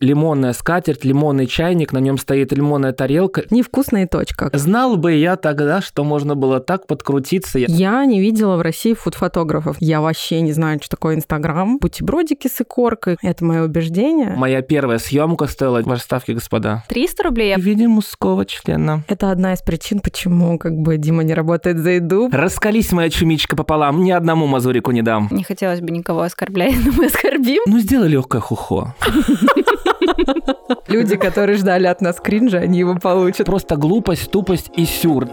лимонная скатерть, лимонный чайник, на нем стоит лимонная тарелка. Невкусная точка. Знал бы я тогда, что можно было так подкрутиться. Я не видела в России фуд-фотографов. Я вообще не знаю, что такое Инстаграм. Бутербродики с икоркой. Это мое убеждение. Моя первая съемка стоила, ваши ставки, господа. 300 рублей. В виде мужского члена. Это одна из причин, почему как бы Дима не работает за еду. Раскались, моя чумичка пополам, ни одному мазурику не дам. Не хотелось бы никого оскорблять, но мы оскорбим. Ну, сделай легкое хухо. Люди, которые ждали от нас кринжа, они его получат. Просто глупость, тупость и сюр.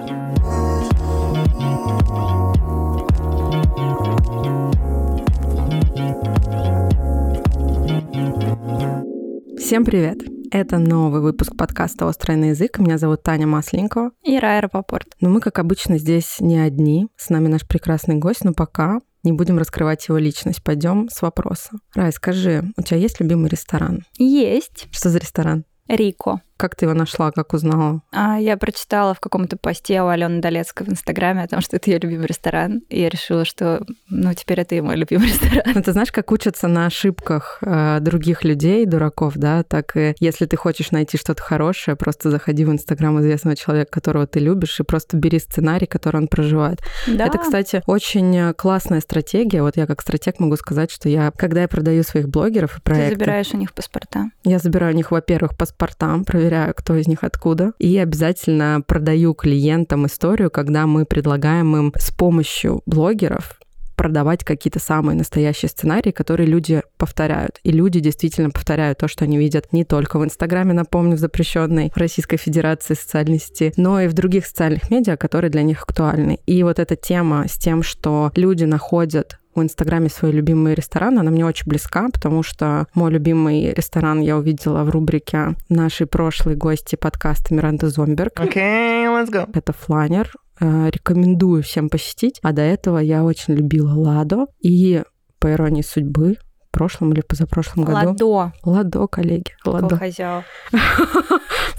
Всем привет! Это новый выпуск подкаста «Острый на язык». Меня зовут Таня Масленникова. И Рая Рапопорт. Но мы, как обычно, здесь не одни. С нами наш прекрасный гость, но пока не будем раскрывать его личность. Пойдем с вопроса. Рай, скажи, у тебя есть любимый ресторан? Есть. Что за ресторан? Рико. Как ты его нашла, как узнала? А, я прочитала в каком-то посте у Алены Долецкой в Инстаграме о том, что это ее любимый ресторан. И я решила, что, ну, теперь это и мой любимый ресторан. Ну, ты знаешь, как учатся на ошибках э, других людей, дураков, да? Так и если ты хочешь найти что-то хорошее, просто заходи в Инстаграм известного человека, которого ты любишь, и просто бери сценарий, который он проживает. Да. Это, кстати, очень классная стратегия. Вот я как стратег могу сказать, что я, когда я продаю своих блогеров и проекты... Ты забираешь у них паспорта. Я забираю у них, во-первых, паспорта, проверяю, кто из них откуда. И обязательно продаю клиентам историю, когда мы предлагаем им с помощью блогеров продавать какие-то самые настоящие сценарии, которые люди повторяют. И люди действительно повторяют то, что они видят не только в Инстаграме, напомню, в запрещенной Российской Федерации социальной сети, но и в других социальных медиа, которые для них актуальны. И вот эта тема с тем, что люди находят в Инстаграме свой любимый ресторан, она мне очень близка, потому что мой любимый ресторан я увидела в рубрике нашей прошлой гости подкаста Миранда Зомберг. Окей, okay, let's go. Это фланер. Э, рекомендую всем посетить. А до этого я очень любила Ладо. И по иронии судьбы, прошлом или позапрошлом году. Ладо. Ладо, коллеги. Ладо.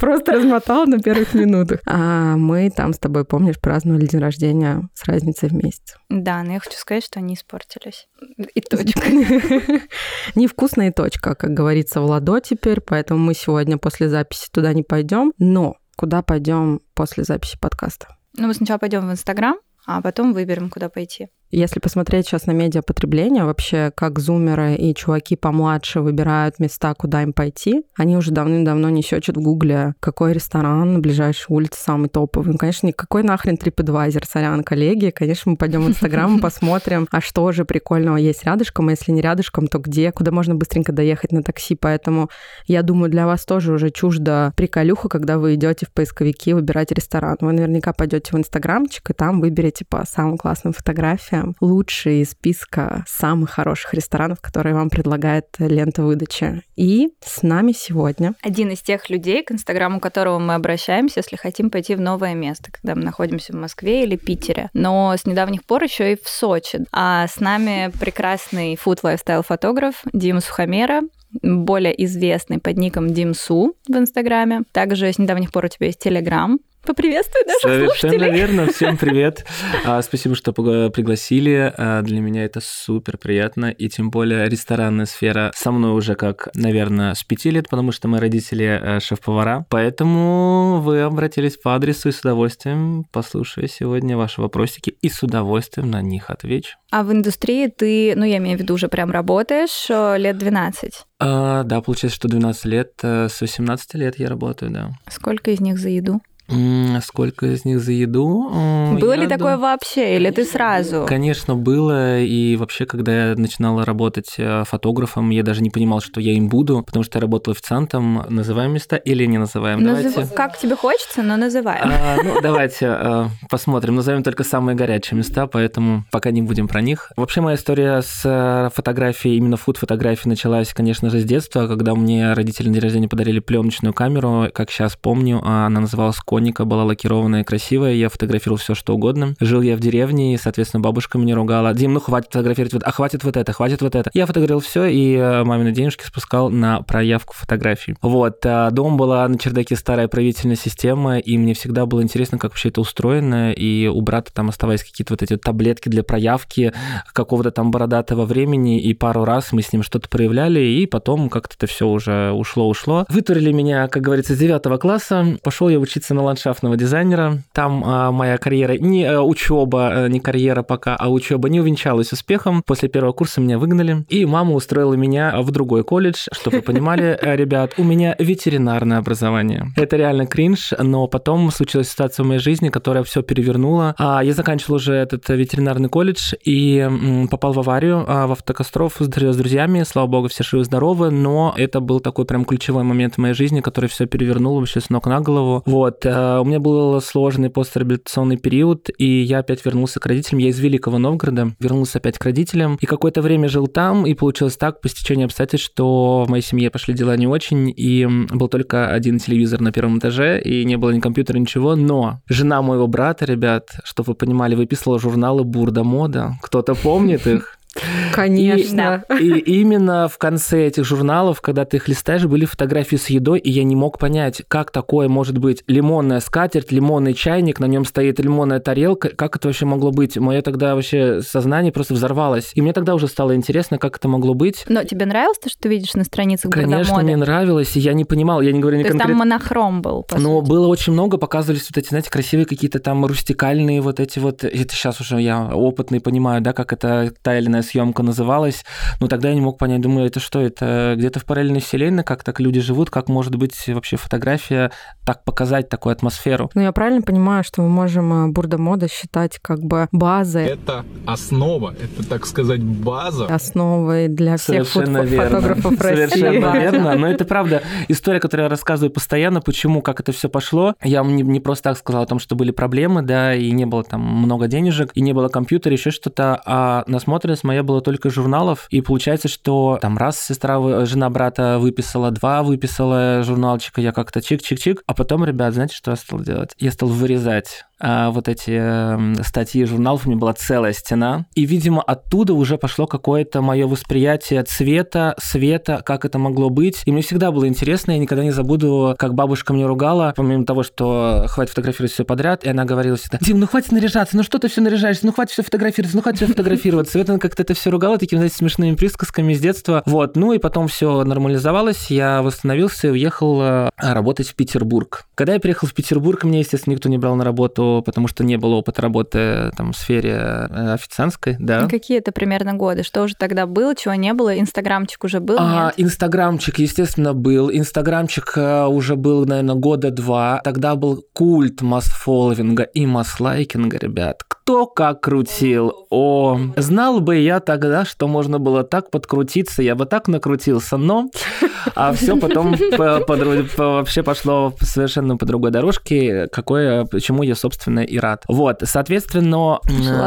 Просто размотал на первых минутах. А мы там с тобой, помнишь, праздновали день рождения с разницей в месяц. Да, но я хочу сказать, что они испортились. И точка. Невкусная точка, как говорится, в Ладо теперь, поэтому мы сегодня после записи туда не пойдем. Но куда пойдем после записи подкаста? Ну, мы сначала пойдем в Инстаграм, а потом выберем, куда пойти. Если посмотреть сейчас на медиапотребление, вообще как зумеры и чуваки помладше выбирают места, куда им пойти, они уже давным-давно не щечат в гугле, какой ресторан на ближайшей улице самый топовый. Ну, конечно, никакой нахрен TripAdvisor, сорян, коллеги. Конечно, мы пойдем в Инстаграм, посмотрим, а что же прикольного есть рядышком, а если не рядышком, то где, куда можно быстренько доехать на такси. Поэтому я думаю, для вас тоже уже чуждо приколюха, когда вы идете в поисковики выбирать ресторан. Вы наверняка пойдете в Инстаграмчик, и там выберете по самым классным фотографиям фотографиям лучшие из списка самых хороших ресторанов, которые вам предлагает лента выдачи. И с нами сегодня... Один из тех людей, к Инстаграму которого мы обращаемся, если хотим пойти в новое место, когда мы находимся в Москве или Питере. Но с недавних пор еще и в Сочи. А с нами прекрасный food-lifestyle фотограф Дима Сухомера, более известный под ником Димсу в Инстаграме. Также с недавних пор у тебя есть Телеграм, Поприветствуй наших Совершенно слушателей. верно. Всем привет. А, спасибо, что пригласили. А, для меня это супер приятно. И тем более ресторанная сфера со мной уже как, наверное, с пяти лет, потому что мои родители а, шеф-повара. Поэтому вы обратились по адресу и с удовольствием послушаю сегодня ваши вопросики и с удовольствием на них отвечу. А в индустрии ты, ну я имею в виду, уже прям работаешь лет 12? А, да, получается, что 12 лет. С 18 лет я работаю, да. Сколько из них за еду? Сколько из них за еду? Было я ли такое дум... вообще, или ты сразу? Конечно, было. И вообще, когда я начинала работать э, фотографом, я даже не понимал, что я им буду, потому что я работал официантом. Называем места или не называем? Назыв... Давайте. Как тебе хочется, но называем. А, ну, давайте а, посмотрим. Назовем только самые горячие места, поэтому пока не будем про них. Вообще, моя история с э, фотографией, именно фуд-фотографией, началась, конечно же, с детства, когда мне родители на день рождения подарили пленочную камеру, как сейчас помню, она называлась коника была лакированная, красивая, я фотографировал все что угодно. Жил я в деревне, и, соответственно, бабушка меня ругала. Дим, ну хватит фотографировать, а хватит вот это, хватит вот это. Я фотографировал все, и э, мамины денежки спускал на проявку фотографий. Вот, а дом была на чердаке старая правительная система, и мне всегда было интересно, как вообще это устроено, и у брата там оставались какие-то вот эти таблетки для проявки какого-то там бородатого времени, и пару раз мы с ним что-то проявляли, и потом как-то это все уже ушло-ушло. Вытурили меня, как говорится, с девятого класса, пошел я учиться на ландшафтного дизайнера, там а, моя карьера, не а, учеба, а, не карьера пока, а учеба не увенчалась успехом. После первого курса меня выгнали, и мама устроила меня в другой колледж, чтобы вы понимали, э, ребят, у меня ветеринарное образование. Это реально кринж, но потом случилась ситуация в моей жизни, которая все перевернула. А я заканчивал уже этот ветеринарный колледж и попал в аварию, в автокатастрофу с друзьями. Слава богу, все живы-здоровы, но это был такой прям ключевой момент в моей жизни, который все перевернул вообще с ног на голову. Вот. Э, у меня был сложный постреабилитационный период, и я опять вернулся к родителям. Я из Великого Новгорода вернулся опять к родителям, и какое-то время жил там, и получилось так, по стечению обстоятельств, что в моей семье пошли дела не очень, и был только один телевизор на первом этаже, и не было ни компьютера, ничего, но жена моего брата, ребят, чтобы вы понимали, выписывала журналы Бурда Мода. Кто-то помнит их? Конечно. И, и именно в конце этих журналов, когда ты их листаешь, были фотографии с едой, и я не мог понять, как такое может быть лимонная скатерть, лимонный чайник, на нем стоит лимонная тарелка, как это вообще могло быть? Мое тогда вообще сознание просто взорвалось. И мне тогда уже стало интересно, как это могло быть. Но тебе нравилось то, что ты видишь на страницах Конечно, мне нравилось, и я не понимал, я не говорю не то конкретно. там монохром был, по Но сути. было очень много, показывались вот эти, знаете, красивые какие-то там рустикальные вот эти вот, это сейчас уже я опытный понимаю, да, как это та или иная съемка называлась, но тогда я не мог понять, думаю, это что, это где-то в параллельной вселенной, как так люди живут, как может быть вообще фотография так показать такую атмосферу. Ну, я правильно понимаю, что мы можем э, бурда мода считать как бы базой. Это основа, это, так сказать, база. Основой для всех Совершенно фото- верно. фотографов России. Совершенно верно. Но это правда история, которую я рассказываю постоянно, почему, как это все пошло. Я вам не, не просто так сказал о том, что были проблемы, да, и не было там много денежек, и не было компьютера, еще что-то, а насмотренность моя была только журналов, и получается, что там раз сестра, вы- жена брата выписала, два выписала журналчика, я как-то чик-чик-чик, а потом, ребят, знаете, что я стал делать? Я стал вырезать вот эти эм, статьи журналов, у меня была целая стена, и, видимо, оттуда уже пошло какое-то мое восприятие цвета, света, как это могло быть, и мне всегда было интересно, я никогда не забуду, как бабушка мне ругала, помимо того, что хватит фотографировать все подряд, и она говорила всегда, Дим, ну хватит наряжаться, ну что ты все наряжаешься, ну хватит все фотографироваться, ну хватит все фотографироваться. И она как-то это все ругала такими, знаете, смешными присказками с детства. Вот, ну и потом все нормализовалось, я восстановился и уехал э, работать в Петербург. Когда я приехал в Петербург, меня, естественно, никто не брал на работу, потому что не было опыта работы э, там в сфере э, официантской, да. Какие это примерно годы? Что уже тогда было, чего не было? Инстаграмчик уже был? А, нет? Инстаграмчик, естественно, был. Инстаграмчик э, уже был, наверное, года два. Тогда был культ масс-фолловинга и масс-лайкинга, ребят. Кто как крутил. О, знал бы я тогда, что можно было так подкрутиться, я бы так накрутился, но... А все потом вообще пошло совершенно по другой дорожке, какое, почему я, собственно, и рад. Вот, соответственно,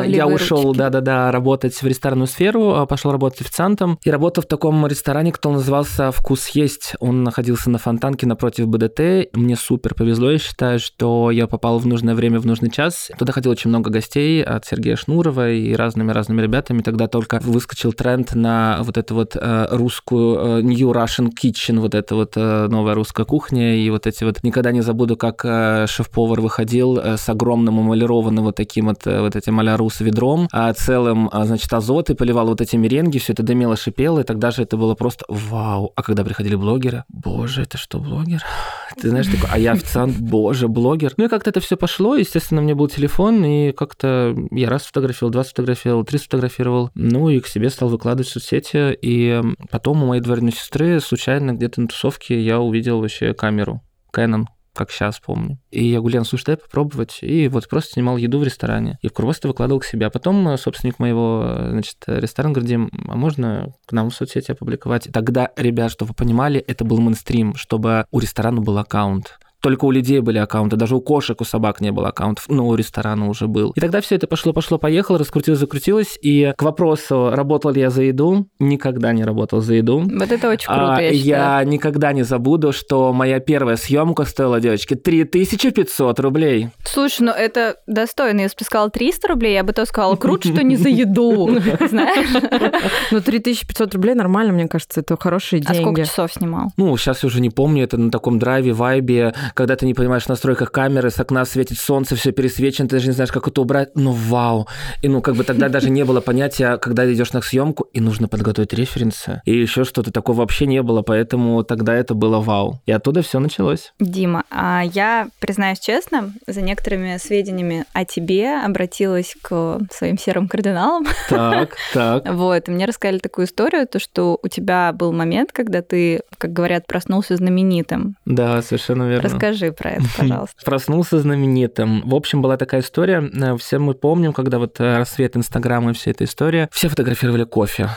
я ушел, да-да-да, работать в ресторанную сферу, а, пошел работать официантом и работал в таком ресторане, кто назывался «Вкус есть». Он находился на Фонтанке напротив БДТ. Мне супер повезло, я считаю, что я попал в нужное время, в нужный час. Туда ходило очень много гостей от Сергея Шнурова и разными-разными ребятами. Тогда только выскочил тренд на вот эту вот э, русскую э, New Russian Kitchen, вот эта вот э, новая русская кухня, и вот эти вот... Никогда не забуду, как э, шеф-повар выходил э, с огромным эмалированным вот таким вот, вот этим а ведром, а целым, а, значит, азот и поливал вот эти меренги, все это дымело, шипело, и тогда же это было просто вау. А когда приходили блогеры, боже, это что, блогер? Ты знаешь, такой, а я официант, боже, блогер. Ну и как-то это все пошло, естественно, у меня был телефон, и как-то я раз сфотографировал, два сфотографировал, три сфотографировал, ну и к себе стал выкладывать в соцсети, и потом у моей двоюродной сестры случайно где-то на тусовке я увидел вообще камеру Canon, как сейчас помню. И я говорю, Лен, слушай, дай попробовать. И вот просто снимал еду в ресторане. И просто выкладывал к себе. А потом э, собственник моего, значит, ресторана говорит, Дим, а можно к нам в соцсети опубликовать? Тогда, ребят, чтобы вы понимали, это был мейнстрим, чтобы у ресторана был аккаунт. Только у людей были аккаунты, даже у кошек, у собак не было аккаунтов, но у ресторана уже был. И тогда все это пошло, пошло, поехало, раскрутилось, закрутилось. И к вопросу, работал ли я за еду, никогда не работал за еду. Вот это очень круто, А, я считаю. я никогда не забуду, что моя первая съемка стоила, девочки, 3500 рублей. Слушай, ну это достойно. Если бы ты сказала 300 рублей, я бы то сказала, круто, что не за еду. Знаешь? Ну, 3500 рублей нормально, мне кажется, это хорошие А сколько деньги. часов снимал? Ну, сейчас уже не помню, это на таком драйве, вайбе, когда ты не понимаешь в настройках камеры, с окна светит солнце, все пересвечено, ты даже не знаешь, как это убрать. Ну, вау. И ну, как бы тогда даже не было понятия, когда идешь на съемку, и нужно подготовить референсы. И еще что-то такого вообще не было, поэтому тогда это было вау. И оттуда все началось. Дима, а я, признаюсь честно, за некоторыми сведениями о тебе обратилась к своим серым кардиналам. Так, так. Вот, и мне рассказали такую историю, то, что у тебя был момент, когда ты, как говорят, проснулся знаменитым. Да, совершенно верно. Расскажи про это, пожалуйста. Проснулся знаменитым. В общем, была такая история. э, Все мы помним, когда вот э, рассвет Инстаграма и вся эта история, все фотографировали кофе.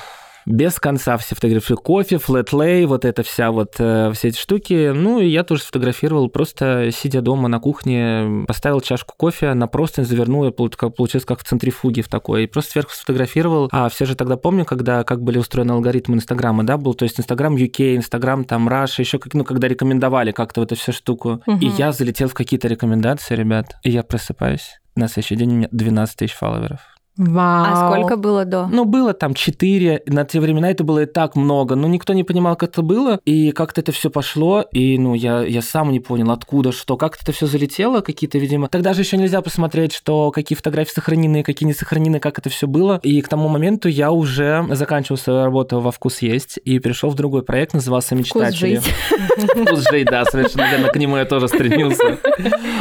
Без конца все фотографировали кофе, флетлей, вот это вся вот, э, все эти штуки. Ну, и я тоже сфотографировал, просто сидя дома на кухне, поставил чашку кофе, на простынь завернул, и полу- как- получилось как в центрифуге в такой, и просто сверху сфотографировал. А все же тогда помню, когда как были устроены алгоритмы Инстаграма, да, был, то есть Инстаграм UK, Инстаграм там Russia, еще как, ну, когда рекомендовали как-то вот эту всю штуку. И Мгм. я залетел в какие-то рекомендации, ребят, и я просыпаюсь. На следующий день у меня 12 тысяч фолловеров. Вау. А сколько было до? Ну, было там 4, на те времена это было и так много, но никто не понимал, как это было, и как-то это все пошло, и, ну, я, я сам не понял, откуда, что, как это все залетело, какие-то, видимо... Тогда же еще нельзя посмотреть, что какие фотографии сохранены, какие не сохранены, как это все было, и к тому моменту я уже заканчивал свою работу во «Вкус есть» и перешел в другой проект, назывался «Мечтатели». Вкус жить, да, совершенно верно, к нему я тоже стремился.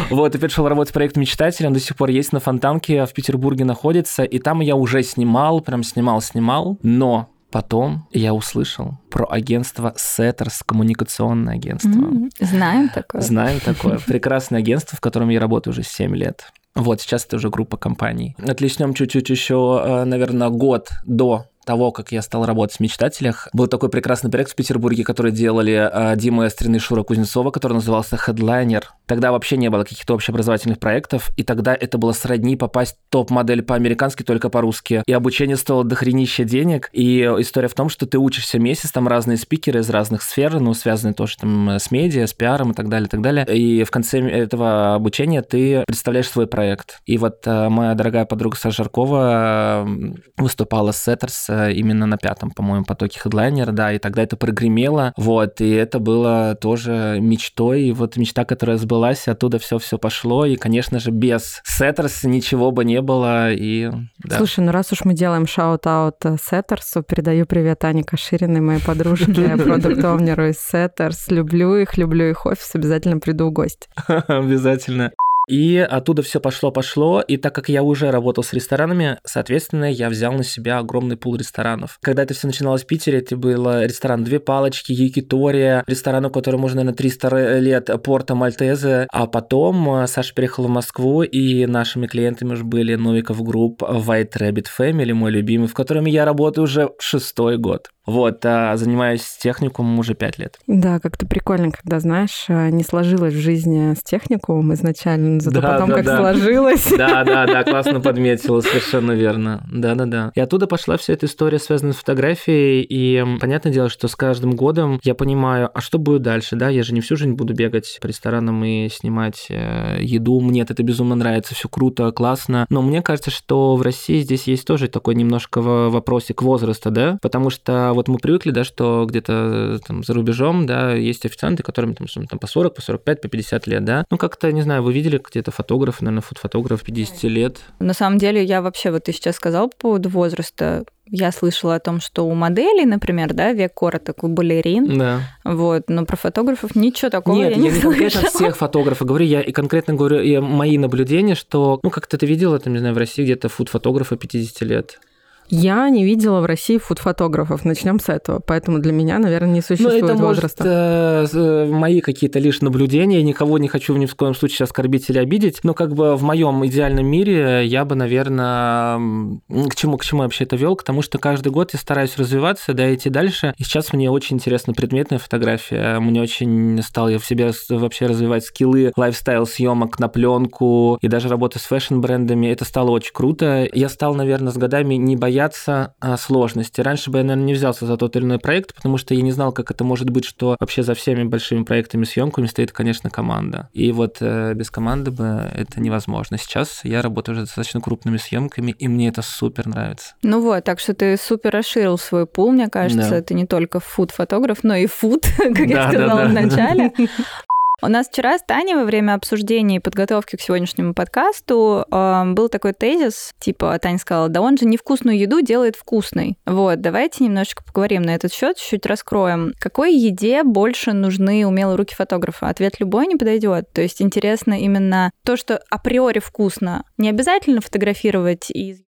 Вот, и пришел работать в проект «Мечтатель», он до сих пор есть на Фонтанке, в Петербурге находится, и там я уже снимал, прям снимал-снимал, но потом я услышал про агентство Setters, коммуникационное агентство. М, Знаем такое. Знаем такое. Прекрасное агентство, в котором я работаю уже 7 лет. Вот, сейчас это уже группа компаний. Отличнем чуть-чуть еще, наверное, год до того, как я стал работать в «Мечтателях», был такой прекрасный проект в Петербурге, который делали э, Дима Эстрин и Шура Кузнецова, который назывался «Headliner». Тогда вообще не было каких-то общеобразовательных проектов, и тогда это было сродни попасть топ-модель по-американски, только по-русски. И обучение стоило дохренища денег, и история в том, что ты учишься месяц, там разные спикеры из разных сфер, ну, связанные тоже там с медиа, с пиаром и так далее, и так далее. И в конце этого обучения ты представляешь свой проект. И вот э, моя дорогая подруга Саша Жаркова э, выступала с э, именно на пятом, по-моему, потоке хедлайнера, да, и тогда это прогремело, вот, и это было тоже мечтой, и вот мечта, которая сбылась, оттуда все-все пошло, и, конечно же, без Setters ничего бы не было, и... Да. Слушай, ну раз уж мы делаем shout-out э, Setters 'у, передаю привет Ане Кашириной, моей подружке, product owner 'у из Setters. Люблю их, люблю их офис, обязательно приду в гости. Обязательно. И оттуда все пошло-пошло, и так как я уже работал с ресторанами, соответственно, я взял на себя огромный пул ресторанов. Когда это все начиналось в Питере, это был ресторан «Две палочки», «Якитория», ресторан, у которого можно, наверное, 300 лет, «Порто Мальтезе», а потом э, Саша переехал в Москву, и нашими клиентами уже были Novikov Group, White Rabbit Family, мой любимый, в котором я работаю уже шестой год. Вот, а занимаюсь техникумом уже пять лет. Да, как-то прикольно, когда, знаешь, э, не сложилось в жизни с техникумом изначально, зато Да, потом да, как да. сложилось. Да, да, да, классно подметила, совершенно верно. Да, да, да. И оттуда пошла вся эта история, связанная с фотографией. И понятное дело, что с каждым годом я понимаю, а что будет дальше, да? Я же не всю жизнь буду бегать по ресторанам и снимать э, еду. Мне это безумно нравится, все круто, классно. Но мне кажется, что в России здесь есть тоже такой немножко во- вопросик возраста, да? Потому что вот мы привыкли, да, что где-то э, там за рубежом, да, есть официанты, которым там, там по 40, по 45, по 50 лет, да? Ну, как-то, не знаю, вы видели где-то фотограф, наверное, фотограф 50 лет. На самом деле, я вообще, вот ты сейчас сказал по поводу возраста, я слышала о том, что у моделей, например, да, век короток, у балерин, Да. вот, но про фотографов ничего такого Нет, я не, я не конкретно всех фотографов говорю, я и конкретно говорю и мои наблюдения, что, ну, как-то ты видела, там, не знаю, в России где-то фуд-фотографа 50 лет. Я не видела в России фуд-фотографов. Начнем с этого. Поэтому для меня, наверное, не существует ну, это возраста. Может, э, мои какие-то лишь наблюдения. Никого не хочу ни в коем случае оскорбить или обидеть. Но как бы в моем идеальном мире я бы, наверное, к чему, к чему я вообще это вел? К тому, что каждый год я стараюсь развиваться, да, идти дальше. И сейчас мне очень интересна предметная фотография. Мне очень стал я в себе вообще развивать скиллы lifestyle съемок на пленку и даже работы с fashion-брендами. Это стало очень круто. Я стал, наверное, с годами не бояться а, сложности. Раньше бы я, наверное, не взялся за тот или иной проект, потому что я не знал, как это может быть, что вообще за всеми большими проектами, съемками стоит, конечно, команда. И вот э, без команды бы это невозможно. Сейчас я работаю уже достаточно крупными съемками, и мне это супер нравится. Ну вот, так что ты супер расширил свой пул, мне кажется. Да. Ты не только фуд-фотограф, но и фуд, как да, я сказала да, да. в начале. У нас вчера с Таней во время обсуждения и подготовки к сегодняшнему подкасту э, был такой тезис, типа Таня сказала, да он же невкусную еду делает вкусной. Вот, давайте немножечко поговорим на этот счет, чуть-чуть раскроем. Какой еде больше нужны умелые руки фотографа? Ответ любой не подойдет. То есть интересно именно то, что априори вкусно. Не обязательно фотографировать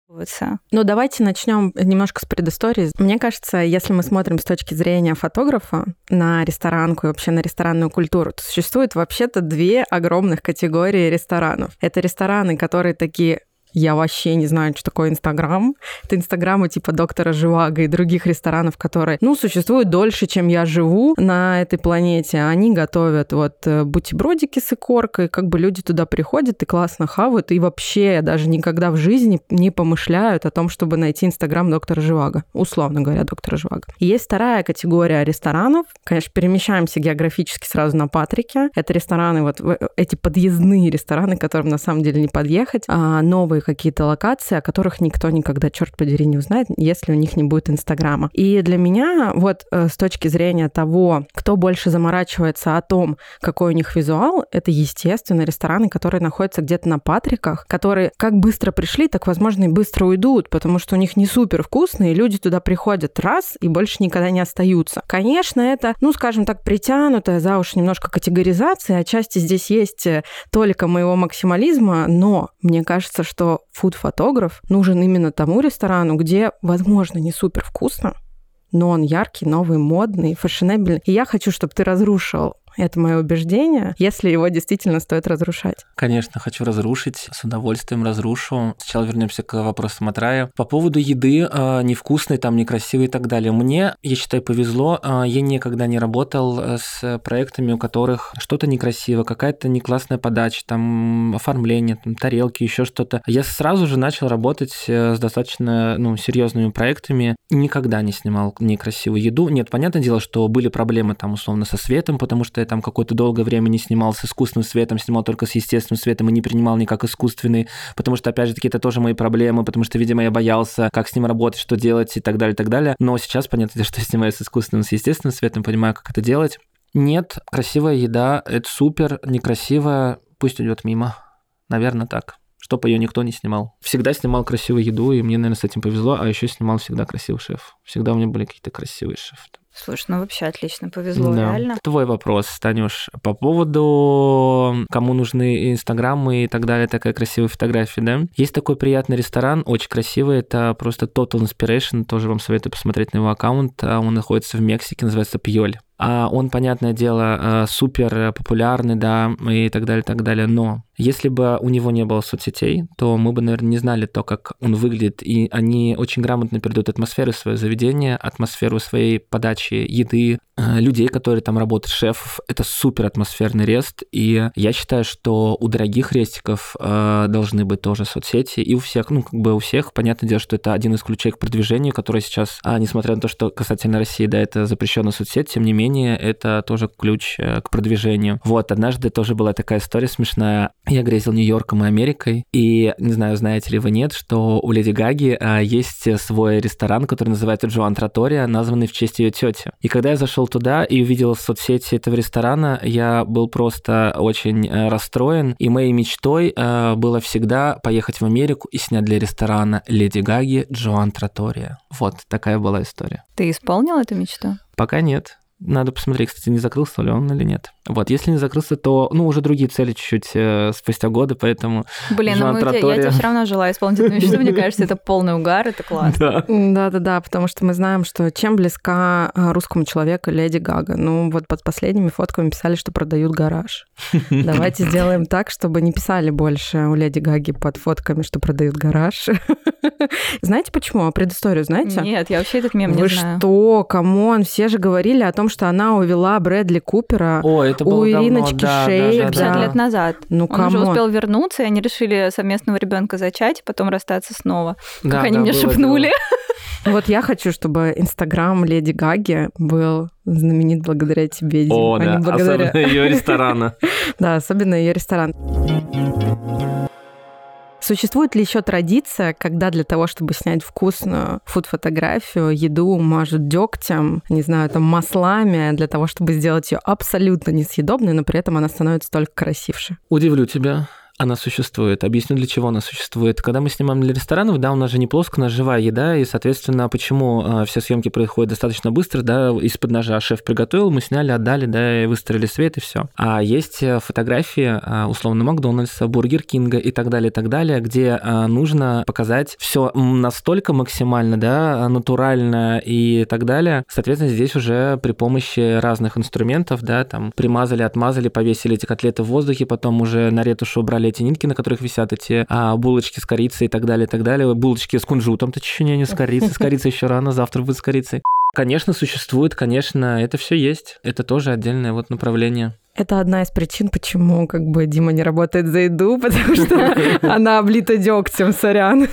из ну, давайте начнем немножко с предыстории. Мне кажется, если мы смотрим с точки зрения фотографа на ресторанку и вообще на ресторанную культуру, то существует вообще-то две огромных категории ресторанов. Это рестораны, которые такие я вообще не знаю, что такое Инстаграм. Это Инстаграмы типа доктора Живаго и других ресторанов, которые, ну, существуют дольше, чем я живу на этой планете. Они готовят вот э, бутербродики с икоркой, как бы люди туда приходят и классно хавают, и вообще даже никогда в жизни не помышляют о том, чтобы найти Инстаграм доктора Живаго. Условно говоря, доктора Живаго. есть вторая категория ресторанов. Конечно, перемещаемся географически сразу на Патрике. Это рестораны, вот эти подъездные рестораны, которым на самом деле не подъехать, а новые какие-то локации, о которых никто никогда, черт подери, не узнает, если у них не будет Инстаграма. И для меня вот э, с точки зрения того, кто больше заморачивается о том, какой у них визуал, это, естественно, рестораны, которые находятся где-то на Патриках, которые как быстро пришли, так, возможно, и быстро уйдут, потому что у них не супер вкусные, люди туда приходят раз и больше никогда не остаются. Конечно, это, ну, скажем так, притянутая за уж немножко категоризация, отчасти здесь есть э, только моего максимализма, но мне кажется, что фуд-фотограф нужен именно тому ресторану, где, возможно, не супер вкусно, но он яркий, новый, модный, фashionable. И я хочу, чтобы ты разрушил это мое убеждение, если его действительно стоит разрушать. Конечно, хочу разрушить, с удовольствием разрушу. Сначала вернемся к вопросам от Рая. По поводу еды, э, невкусной, там, некрасивой и так далее. Мне, я считаю, повезло. Э, я никогда не работал э, с проектами, у которых что-то некрасиво, какая-то не классная подача, там, оформление, там, тарелки, еще что-то. Я сразу же начал работать с достаточно, ну, серьезными проектами. Никогда не снимал некрасивую еду. Нет, понятное дело, что были проблемы там, условно, со светом, потому что там какое-то долгое время не снимал с искусственным светом, снимал только с естественным светом и не принимал никак искусственный, потому что, опять же таки, это тоже мои проблемы, потому что, видимо, я боялся, как с ним работать, что делать и так далее, и так далее. Но сейчас, понятно, что я снимаю с искусственным, с естественным светом, понимаю, как это делать. Нет, красивая еда, это супер, некрасивая, пусть идет мимо. Наверное, так чтобы ее никто не снимал. Всегда снимал красивую еду, и мне, наверное, с этим повезло, а еще снимал всегда красивый шеф. Всегда у меня были какие-то красивые шефы. Слушай, ну вообще отлично, повезло, да. реально. Твой вопрос, Танюш, по поводу кому нужны инстаграмы и так далее, такая красивая фотография, да? Есть такой приятный ресторан, очень красивый, это просто Total Inspiration, тоже вам советую посмотреть на его аккаунт, а он находится в Мексике, называется Пьоль. А он, понятное дело, э, супер популярный, да, и так далее, так далее, но если бы у него не было соцсетей, то мы бы, наверное, не знали то, как он выглядит, и они очень грамотно передают атмосферу своего заведения, атмосферу своей подачи еды, э, людей, которые там работают, шефов. Это супер атмосферный рест, и я считаю, что у дорогих рестиков э, должны быть тоже соцсети, и у всех, ну, как бы у всех, понятное дело, что это один из ключей к продвижению, который сейчас, а, несмотря на то, что касательно России, да, это запрещенная соцсеть, тем не менее, менее, это тоже ключ э, к продвижению. Вот, однажды тоже была такая история смешная. Я грезил Нью-Йорком и Америкой, и не знаю, знаете ли вы нет, что у Леди Гаги а, есть свой ресторан, который называется Джоан Тратория, названный в честь ее тети. И когда я зашел туда и увидел в соцсети этого ресторана, я был просто очень э, расстроен, и моей мечтой э, было всегда поехать в Америку и снять для ресторана Леди Гаги Джоан Тратория. Вот такая была история. Ты исполнил эту мечту? Пока нет. Надо посмотреть, кстати, не закрылся ли он или нет. Вот, если не закрылся, то, ну, уже другие цели чуть-чуть э, спустя годы, поэтому... Блин, ну я, я тебе все равно желаю исполнительную мечту, мне кажется, это полный угар, это классно. Да-да-да, потому что мы знаем, что чем близка а, русскому человеку Леди Гага. Ну, вот под последними фотками писали, что продают гараж. Давайте сделаем так, чтобы не писали больше у Леди Гаги под фотками, что продают гараж. Знаете почему? А предысторию знаете? Нет, я вообще этот мем не знаю. Вы что? Come on, все же говорили о том, что она увела Брэдли Купера О, это было у давно, Ириночки да, Шейк. да, 50 да. лет назад. Ну, Он уже успел вернуться, и они решили совместного ребенка зачать, и потом расстаться снова. Да, как они мне было шепнули. Вот я хочу, чтобы Инстаграм Леди Гаги был знаменит благодаря тебе, Дим, О, а да, не благодаря... особенно ее ресторана. Да, особенно ее ресторан. Существует ли еще традиция, когда для того, чтобы снять вкусную фуд-фотографию, еду мажут дегтем, не знаю, там маслами, для того, чтобы сделать ее абсолютно несъедобной, но при этом она становится только красивше? Удивлю тебя. Она существует. Объясню, для чего она существует. Когда мы снимаем для ресторанов, да, у нас же не плоско, у нас живая еда, и, соответственно, почему э, все съемки происходят достаточно быстро, да, из-под ножа шеф приготовил, мы сняли, отдали, да, и выстроили свет, и все. А есть э, фотографии, э, условно, Макдональдса, Бургер Кинга и так далее, и так далее, где э, нужно показать все настолько максимально, да, натурально и так далее. Соответственно, здесь уже при помощи разных инструментов, да, там, примазали, отмазали, повесили эти котлеты в воздухе, потом уже на ретушь убрали эти нитки, на которых висят эти а, булочки с корицей и так далее, и так далее. Булочки с кунжутом, точнее, не с корицей. С корицей еще рано, завтра будет с корицей. Конечно, существует, конечно, это все есть. Это тоже отдельное вот направление. Это одна из причин, почему как бы Дима не работает за еду, потому что она облита дегтем, сорян.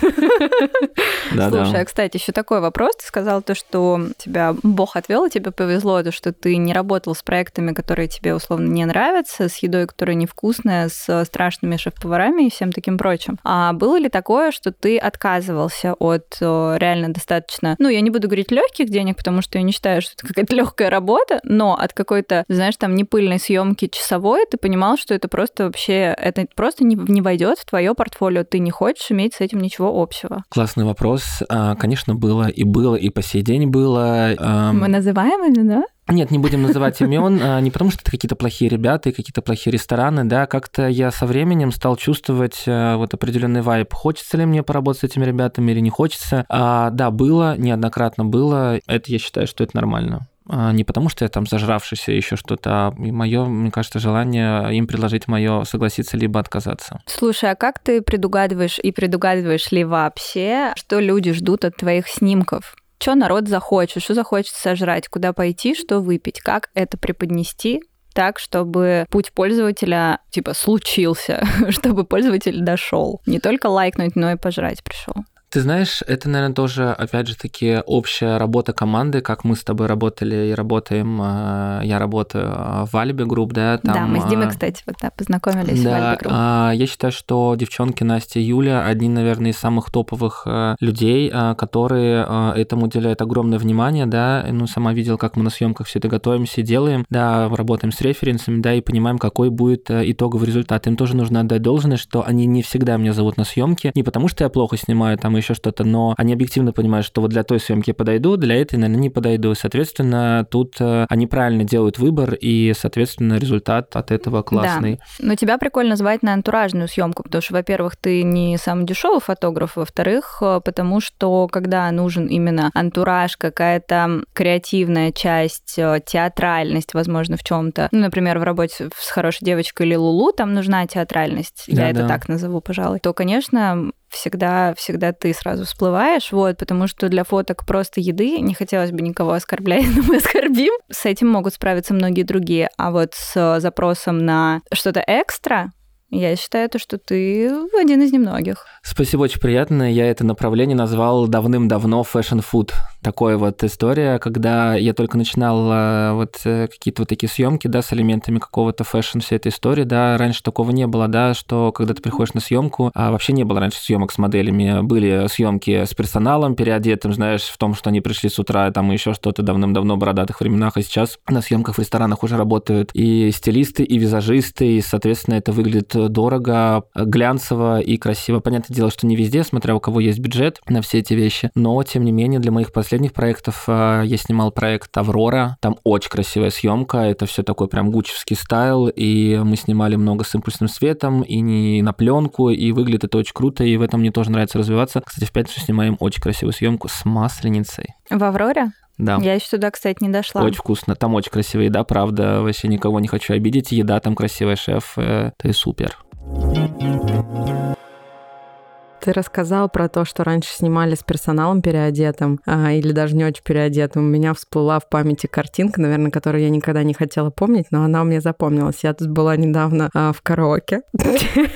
Слушай, а, кстати, еще такой вопрос. Ты сказал то, что тебя Бог отвел, и тебе повезло, то, что ты не работал с проектами, которые тебе условно не нравятся, с едой, которая невкусная, с страшными шеф-поварами и всем таким прочим. А было ли такое, что ты отказывался от э, реально достаточно, ну, я не буду говорить легких денег, потому что я не считаю, что это какая-то легкая работа, но от какой-то, знаешь, там непыльной съемки часовой ты понимал, что это просто вообще, это просто не, не войдет в твое портфолио, ты не хочешь иметь с этим ничего общего. Классный вопрос. А, Конечно, было и было, и по сей день было. Мы называем именно? Нет, не будем называть имен, а, не потому что это какие-то плохие ребята и какие-то плохие рестораны, да, как-то я со временем стал чувствовать а, вот определенный вайб. Хочется ли мне поработать с этими ребятами или не хочется? А, да, было, неоднократно было. Это я считаю, что это нормально. А, Не потому, что я там зажравшийся еще что-то, а мое, мне кажется, желание им предложить мое согласиться либо отказаться. Слушай, а как ты предугадываешь и предугадываешь ли вообще, что люди ждут от твоих снимков? Что народ захочет, что захочет сожрать, куда пойти, что выпить, как это преподнести так, чтобы путь пользователя типа случился, чтобы пользователь дошел. Не только лайкнуть, но и пожрать пришел. Ты знаешь, это, наверное, тоже, опять же таки, общая работа команды, как мы с тобой работали и работаем. э, Я работаю в Alibi Group, да. Там, да, мы с Димой, э, кстати, вот да, познакомились в Да, Alibi Group. а, я считаю, что девчонки Настя и Юля одни, наверное, из самых топовых э, людей, которые этому уделяют огромное внимание, да. Ну, сама видела, как мы на съемках все это готовимся и делаем, да, работаем с референсами, да, и понимаем, какой будет э, итоговый результат. Им тоже нужно отдать должное, что они не всегда меня зовут на съемки, не потому что я плохо снимаю там и еще что-то, но они объективно понимают, что вот для той съемки я подойду, для этой, наверное, не подойду. Соответственно, тут э, они правильно делают выбор, и, соответственно, результат от этого классный. Но тебя прикольно звать на антуражную съемку, потому что, во-первых, ты не самый дешевый фотограф, во-вторых, э, потому что когда нужен именно антураж, какая-то креативная часть, э, театральность, возможно, в чем-то. Ну, например, в работе с хорошей девочкой или Лулу там нужна театральность, я это Да-да. так назову, пожалуй. То, конечно, всегда, всегда ты сразу всплываешь, вот, потому что для фоток просто еды не хотелось бы никого оскорблять, но мы оскорбим. С этим могут справиться многие другие. А вот с запросом на что-то экстра, я считаю, то, что ты один из немногих. Спасибо, очень приятно. Я это направление назвал давным-давно fashion Такая вот история, когда я только начинал э, вот э, какие-то вот такие съемки, да, с элементами какого-то fashion, всей этой истории, да, раньше такого не было, да, что когда ты приходишь на съемку, а вообще не было раньше съемок с моделями, были съемки с персоналом переодетым, знаешь, в том, что они пришли с утра, там еще что-то давным-давно бородатых временах, а сейчас на съемках в ресторанах уже работают и стилисты, и визажисты, и, соответственно, это выглядит дорого, глянцево и красиво. Понятное дело, что не везде, смотря у кого есть бюджет на все эти вещи, но, тем не менее, для моих последних последних проектов э, я снимал проект «Аврора». Там очень красивая съемка, это все такой прям гучевский стайл, и мы снимали много с импульсным светом, и не на пленку, и выглядит это очень круто, и в этом мне тоже нравится развиваться. Кстати, в пятницу снимаем очень красивую съемку с масленицей. В «Авроре»? Да. Я еще туда, кстати, не дошла. Очень вкусно. Там очень красивая еда, правда. Вообще никого не хочу обидеть. Еда там красивая, шеф. э, Это супер. Ты рассказал про то, что раньше снимали с персоналом переодетым, а, или даже не очень переодетым. У меня всплыла в памяти картинка, наверное, которую я никогда не хотела помнить, но она у меня запомнилась. Я тут была недавно а, в караоке.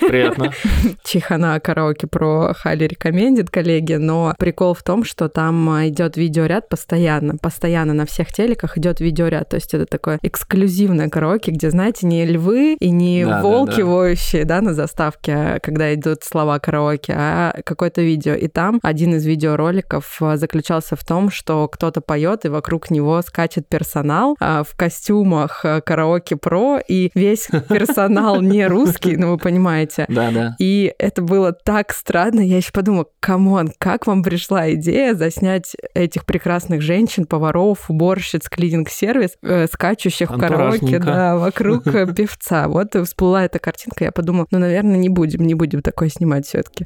Приятно. Чихана караоке про highly recommended, коллеги, но прикол в том, что там а, идет видеоряд постоянно, постоянно на всех телеках идет видеоряд, то есть это такое эксклюзивное караоке, где, знаете, не львы и не Да, да, волки да. воющие, да, на заставке, а когда идут слова караоке, а какое-то видео. И там один из видеороликов а, заключался в том, что кто-то поет, и вокруг него скачет персонал а, в костюмах а, караоке про, и весь персонал не русский, ну вы понимаете. Да, да. И это было так странно. Я еще подумала, come on, как вам пришла идея заснять этих прекрасных женщин, поваров, уборщиц, клининг-сервис, э, скачущих в караоке, да, вокруг э, певца. Вот всплыла эта картинка. Я подумала, ну, наверное, не будем, не будем такое снимать все-таки.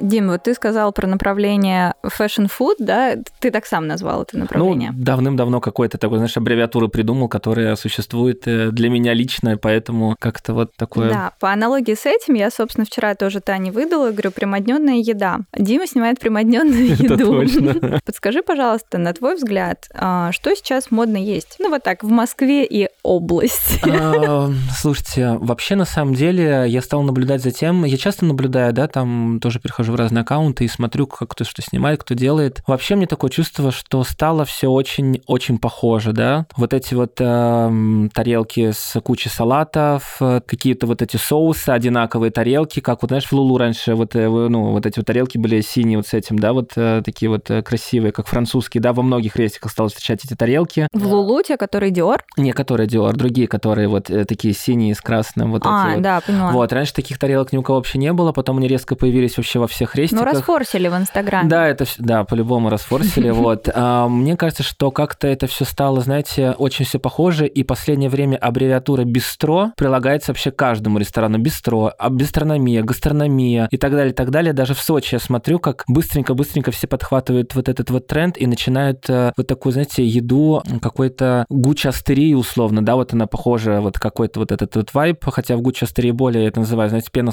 Дим, вот ты сказал про направление fashion food, да? Ты так сам назвал это направление. Ну, давным-давно какой-то такой, знаешь, аббревиатуру придумал, которая существует э, для меня лично, поэтому как-то вот такое... Да, по аналогии с этим я, собственно, вчера тоже Тане выдала, говорю, прямодневная еда. Дима снимает прямодневную еду. точно. Подскажи, пожалуйста, на твой взгляд, а, что сейчас модно есть? Ну, вот так, в Москве и области. А, Слушайте, вообще на самом деле я стал наблюдать за тем, я часто наблюдаю, да, там тоже перехожу в разные аккаунты и смотрю, как кто что снимает, кто делает. Вообще мне такое чувство, что стало все очень-очень похоже, да. Вот эти вот эм, тарелки с кучей салатов, э, какие-то вот эти соусы, одинаковые тарелки, как вот, знаешь, в Лулу раньше вот, э, ну, вот эти вот тарелки были синие вот с этим, да, вот э, такие вот э, красивые, как французские, да, во многих рестиках стало встречать эти тарелки. В Лулу, те, которые Диор? Не, которые Dior, другие, которые вот э, такие синие с красным, вот А, эти вот. да, поняла. Вот, раньше таких тарелок ни у кого вообще не было, потом они резко появились вообще во всех Ну, рестиках. расфорсили в Инстаграме. Да, это да, по-любому расфорсили. Вот. А, Мне кажется, что как-то это все стало, знаете, очень все похоже, и последнее время аббревиатура бистро прилагается вообще каждому ресторану. Бистро, а бистрономия, гастрономия и так далее, и так далее. Даже в Сочи я смотрю, как быстренько-быстренько все подхватывают вот этот вот тренд и начинают э, вот такую, знаете, еду какой-то гучастерии условно, да, вот она похожа, вот какой-то вот этот вот вайб, хотя в гучастерии более это называют, знаете, пена,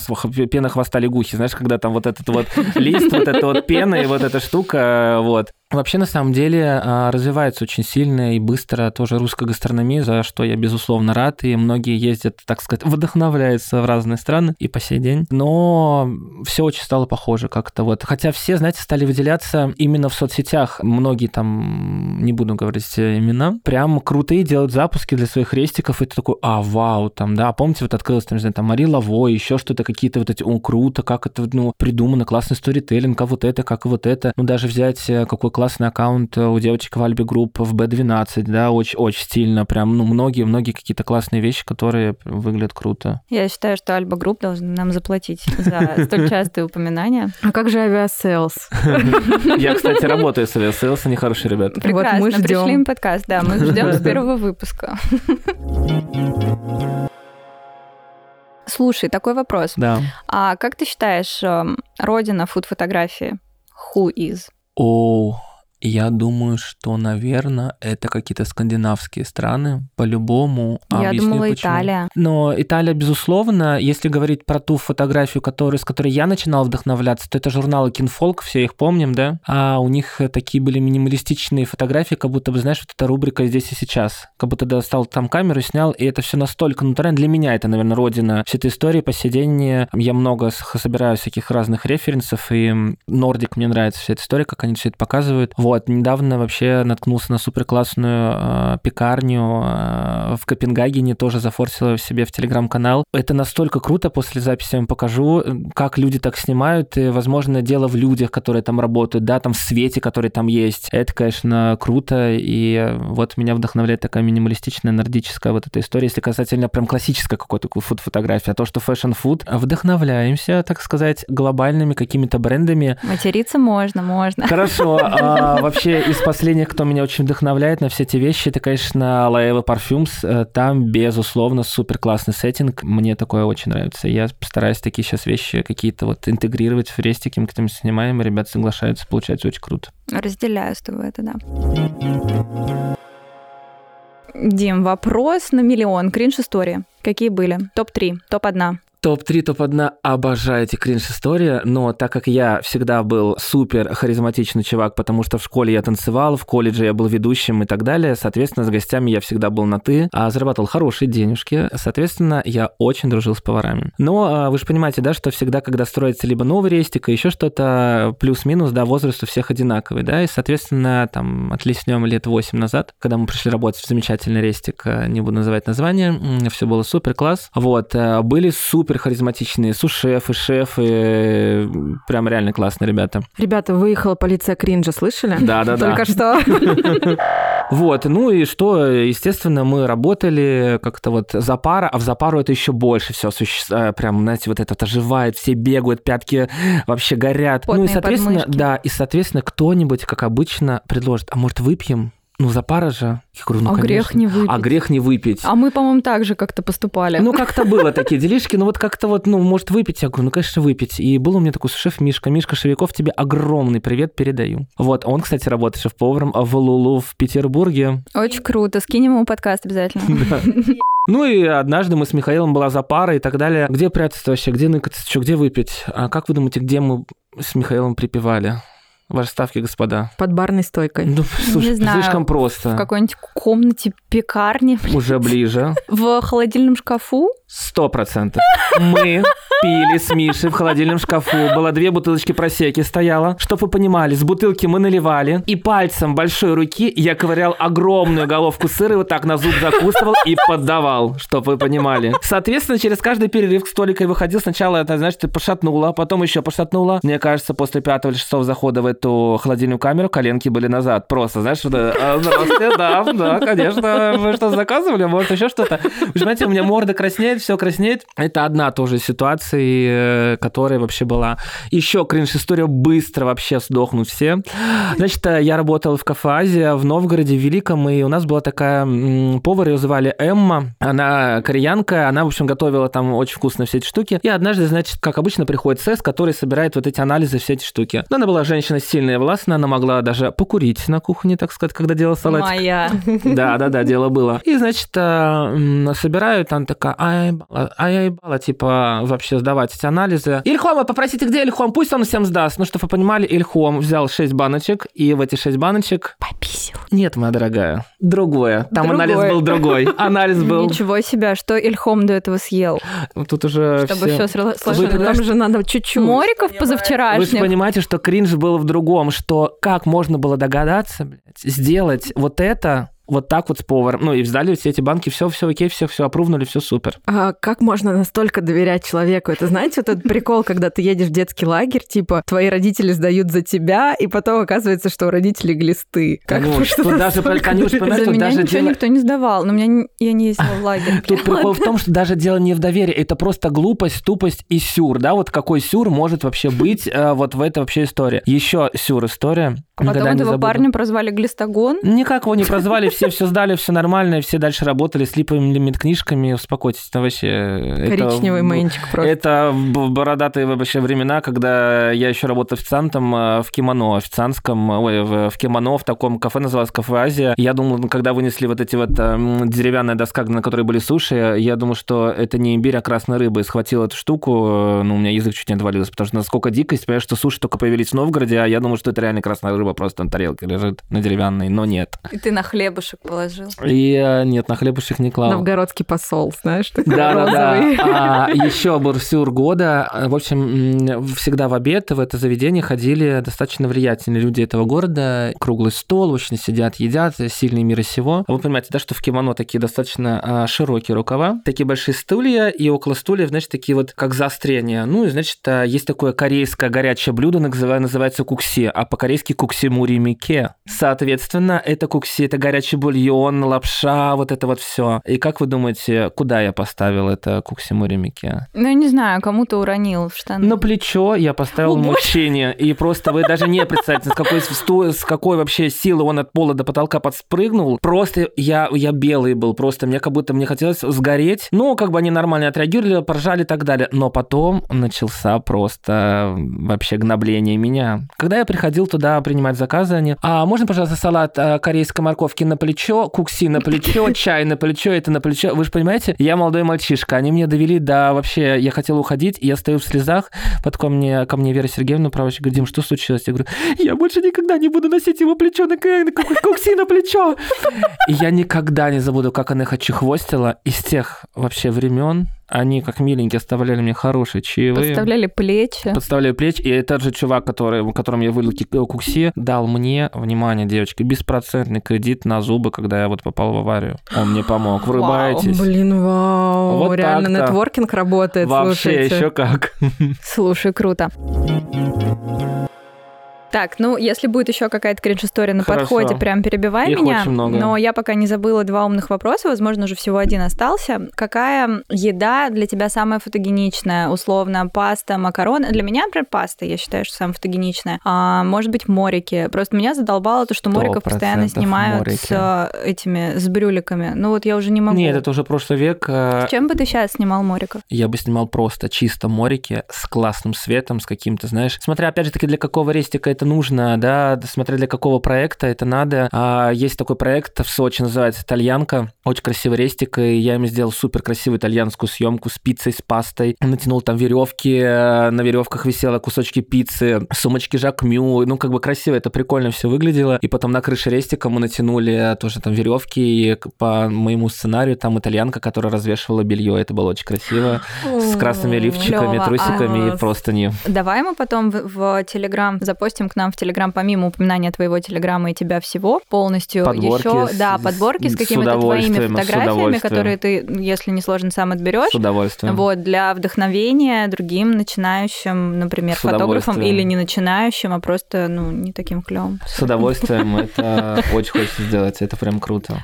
пена хвоста лягухи, знаешь, когда там вот этот вот лист, вот эта вот пена и вот эта штука, вот. Вообще, на самом деле, а, развивается очень сильно и быстро тоже русская гастрономия, за что я, безусловно, рад, и многие ездят, так сказать, вдохновляются в разные страны и по сей день. Но все очень стало похоже как-то вот. Хотя все, знаете, стали выделяться именно в соцсетях. Многие там, не буду говорить имена, прям крутые делают запуски для своих рестиков, и ты такой, а, вау, там, да, помните, вот открылась, там, не знаю, там, Мари Лавой, еще что-то, какие-то вот эти, о, круто, как это, ну, придумано, классный сторителлинг, а вот это, как вот это. Ну, даже взять, э, какой классный аккаунт у девочек в Альбе Групп в B12, да, очень, очень стильно, прям, ну, многие-многие какие-то классные вещи, которые выглядят круто. Я считаю, что Alba Group должны нам заплатить за столь частые упоминания. А как же Aviasales? Я, кстати, работаю с Aviasales, они хорошие ребята. Прекрасно, мы ждем. пришли им подкаст, да, мы ждем с первого выпуска. Слушай, такой вопрос. Да. А как ты считаешь, эм, родина фуд-фотографии? Who is? О, я думаю, что, наверное, это какие-то скандинавские страны, по-любому. А Я объясню, думала, почему. Италия. Но Италия, безусловно, если говорить про ту фотографию, которую, с которой я начинал вдохновляться, то это журналы Кинфолк, все их помним, да? А у них такие были минималистичные фотографии, как будто бы, знаешь, вот эта рубрика «Здесь и сейчас». Как будто достал там камеру, снял, и это все настолько натурально. Для меня это, наверное, родина всей этой истории. По сей день я много собираю всяких разных референсов, и Nordic мне нравится вся эта история, как они все это показывают. Вот, Вот, недавно вообще наткнулся на супер классную э, пекарню э, в Копенгагене, тоже зафорсил её себе в телеграм-канал. Это настолько круто, после записи я вам покажу, как люди так снимают, и, возможно, дело в людях, которые там работают, да, там в свете, который там есть. Это, конечно, круто, и вот меня вдохновляет такая минималистичная, нордическая вот эта история, если касательно прям классической какой-то фуд-фотографии, а то, что fashion-food, вдохновляемся, так сказать, глобальными какими-то брендами. Материться можно, можно. Хорошо. А, вообще, из последних, кто меня очень вдохновляет на все эти вещи, это, конечно, Лаева Парфюмс. Там, безусловно, супер классный сеттинг. Мне такое очень нравится. Я стараюсь такие сейчас вещи какие-то вот интегрировать в рестики, мы к этому снимаем, и ребята соглашаются, получается очень круто. Разделяю с тобой это, да. Дим, вопрос на миллион. Кринж-истории. Какие были? Топ-3, топ-1. Топ-3, топ-1 обожаю эти кринж-истории, но так как я всегда был супер харизматичный чувак, потому что в школе я танцевал, в колледже я был ведущим и так далее, соответственно, с гостями я всегда был на «ты», а зарабатывал хорошие денежки, соответственно, я очень дружил с поварами. Но а, вы же понимаете, да, что всегда, когда строится либо новый рестик, и еще что-то, плюс-минус, да, возраст у всех одинаковый, да, и, соответственно, там, отличнем лет 8 назад, когда мы пришли работать в замечательный рестик, а, не буду называть название, все было супер класс, вот, а, были супер супер харизматичные сушефы, шефы, прям реально классные ребята. Ребята, выехала полиция кринжа, слышали? Да, да, да. Только что. Вот, ну и что, естественно, мы работали как-то вот за пара, а в запару это еще больше все э, прям, знаете, вот это оживает, все бегают, пятки вообще горят. Потные ну и, соответственно, подмышки. да, и, соответственно, кто-нибудь, как обычно, предложит, а может, выпьем? Ну, за пара же. Я говорю, ну, а конечно. грех не выпить. А грех не выпить. А мы, по-моему, так же как-то поступали. Ну, как-то было такие делишки, ну вот как-то вот, ну, может, выпить? Я говорю, ну, конечно, выпить. И был у меня такой шеф Мишка. Мишка Шевиков, тебе огромный привет передаю. Вот, он, кстати, работает шеф-поваром в Лулу в Петербурге. Очень круто. Скинем ему подкаст обязательно. Ну и однажды мы с Михаилом была за парой и так далее. Где прятаться вообще? Где ныкаться? Что, где выпить? А как вы думаете, где мы с Михаилом припевали? Ваши ставки, господа. Под барной стойкой. Ну, слушай, Не знаю, слишком просто. В какой-нибудь комнате пекарни. Уже ближе. В холодильном шкафу. Сто процентов. Мы пили с Мишей в холодильном шкафу. Было две бутылочки просеки стояло. Чтоб вы понимали, с бутылки мы наливали. И пальцем большой руки я ковырял огромную головку сыра и вот так на зуб закусывал и поддавал. Чтоб вы понимали. Соответственно, через каждый перерыв к столику я выходил. Сначала это, знаешь, ты пошатнула, потом еще пошатнула. Мне кажется, после пятого или шестого захода в эту холодильную камеру коленки были назад. Просто, знаешь, «А, Здравствуйте, да, да, конечно. Вы что, заказывали? Может, еще что-то? Вы понимаете, у меня морда краснеет, все краснеет. Это одна тоже ситуация, э, которая вообще была. Еще кринж-история, быстро вообще сдохнут все. Значит, э, я работал в кафе Азия в Новгороде, в Великом, и у нас была такая повар, ее звали Эмма. Она кореянка, она, в общем, готовила там очень вкусно все эти штуки. И однажды, значит, как обычно, приходит СЭС, который собирает вот эти анализы, все эти штуки. Но она была женщина сильная и властная, она могла даже покурить на кухне, так сказать, когда делала салатик. Моя. Да, да, да, дело было. И, значит, э, собирают, там такая, ай, ебала, ай, я ебала, типа, вообще сдавать эти анализы. Ильхома, попросите, где Ильхом? Пусть он всем сдаст. Ну, чтобы вы понимали, Ильхом взял 6 баночек, и в эти 6 баночек... Пописил. Нет, моя дорогая, другое. Там Другое. анализ был другой. Анализ был... Ничего себе, что Ильхом до этого съел. Тут уже Чтобы все Вы сложилось. Там же надо чуть-чуть. Мориков Вы же позавчерашних. понимаете, что кринж был в другом, что как можно было догадаться, блядь, сделать вот это вот так вот с поваром. Ну, и сдали все эти банки, все, все окей, все, все опрувнули, все супер. А как можно настолько доверять человеку? Это, знаете, вот этот прикол, когда ты едешь в детский лагерь, типа, твои родители сдают за тебя, и потом оказывается, что у родителей глисты. Как Танюш, можно тут даже, доверять? понимаешь, За меня даже ничего дело- никто не сдавал, но у меня не- я не ездила в лагерь. Тут прикол в том, что даже дело не в доверии, это просто глупость, тупость и сюр, да, вот какой сюр может вообще быть э, вот в этой вообще истории. Еще сюр история. А потом этого забуду. парня прозвали глистогон. Никак его не прозвали, все все сдали, все нормально, и все дальше работали с липовыми книжками. Успокойтесь, это вообще... это Коричневый в- мэнчик просто. Это бородатые вообще времена, когда я еще работал официантом э, в кимоно, официантском, ой, в, в кимоно, в таком кафе, называлось кафе Азия. Я думал, когда вынесли вот эти вот м, деревянная доска, на которой были суши, я думал, что это не имбирь, а красная рыба. И схватил эту штуку, э, ну, у меня язык чуть не отвалился, потому что насколько дикость, понимаешь, что суши только появились в Новгороде, а я думал, что это реально красная рыба просто на тарелке лежит, на деревянной, но нет. И ты на хлебушек хлебушек положил. И э, нет, на хлебушек не клал. Новгородский посол, знаешь, такой Да, да, розовый. да. А еще бурсюр года. В общем, всегда в обед в это заведение ходили достаточно влиятельные люди этого города. Круглый стол, очень сидят, едят, сильные мира сего. Вы понимаете, да, что в кимоно такие достаточно а, широкие рукава, такие большие стулья, и около стульев, значит, такие вот как заострения. Ну, и, значит, а, есть такое корейское горячее блюдо, называ- называется кукси, а по-корейски кукси муримике. Соответственно, это кукси, это горячий бульон, лапша, вот это вот все. И как вы думаете, куда я поставил это кукси муримике? Ну, я не знаю, кому-то уронил в штаны. На плечо я поставил О, мучение. И просто вы даже не представляете, с какой, с какой вообще силы он от пола до потолка подспрыгнул. Просто я, я белый был. Просто мне как будто мне хотелось сгореть. Ну, как бы они нормально отреагировали, поржали и так далее. Но потом начался просто вообще гнобление меня. Когда я приходил туда принимать заказы, они... А можно, пожалуйста, салат а, корейской морковки на плечо, кукси на плечо, чай на плечо, это на плечо. Вы же понимаете, я молодой мальчишка. Они меня довели до вообще... Я хотел уходить, и я стою в слезах. Потом мне, ко мне Вера Сергеевна, правочка, говорит, Дим, что случилось? Я говорю, я больше никогда не буду носить его плечо на, кукси на плечо. И я никогда не забуду, как она их отчехвостила. Из тех вообще времен они, как миленькие, оставляли мне хорошие чаевые. Подставляли плечи. Подставляю плечи, и этот же чувак, который, которому я вылил ки- кукси, дал мне, внимание, девочки, беспроцентный кредит на зубы, когда я вот попал в аварию. Он мне помог. Врубаетесь? Блин, вау, Вот реально так-то. нетворкинг работает, Вообще слушайте. еще как. Слушай, круто. Так, ну, если будет еще какая-то кринж-история на Хорошо. подходе, прям перебивай Их меня. очень много. Но я пока не забыла два умных вопроса, возможно, уже всего один остался. Какая еда для тебя самая фотогеничная? Условно, паста, макароны. Для меня, например, паста, я считаю, что самая фотогеничная. А, может быть, морики. Просто меня задолбало то, что мориков постоянно 100% снимают морики. с э, этими, с брюликами. Ну вот я уже не могу. Нет, это уже прошлый век. э, Чем бы ты сейчас снимал мориков? Я бы снимал просто чисто морики с классным светом, с каким-то, знаешь, смотря опять же таки для какого рестика это нужно, да, смотря для какого проекта это надо. А, есть такой проект в Сочи, называется «Итальянка», очень красивый рестик, и я им сделал супер красивую итальянскую съемку с пиццей, с пастой, натянул там веревки, э, на веревках висело кусочки пиццы, сумочки Жакмю, ну как бы красиво, это прикольно все выглядело, и потом на крыше рестика мы натянули тоже там веревки, и по моему сценарию там итальянка, которая развешивала белье, это было очень красиво. С красными лифчиками, трусиками и простыни. Давай мы потом в, в Телеграм запостим к нам в Телеграм, помимо упоминания твоего Телеграма и тебя всего, полностью Подборки еще, с- да, подборки с с какими-то твоими фотографиями, которые ты, если не сложно, сам отберешь. С удовольствием. Вот, для вдохновения другим начинающим, например, удовольствием. или не начинающим, а просто, ну, не таким клевым. С удовольствием, это очень хочется сделать, это прям круто.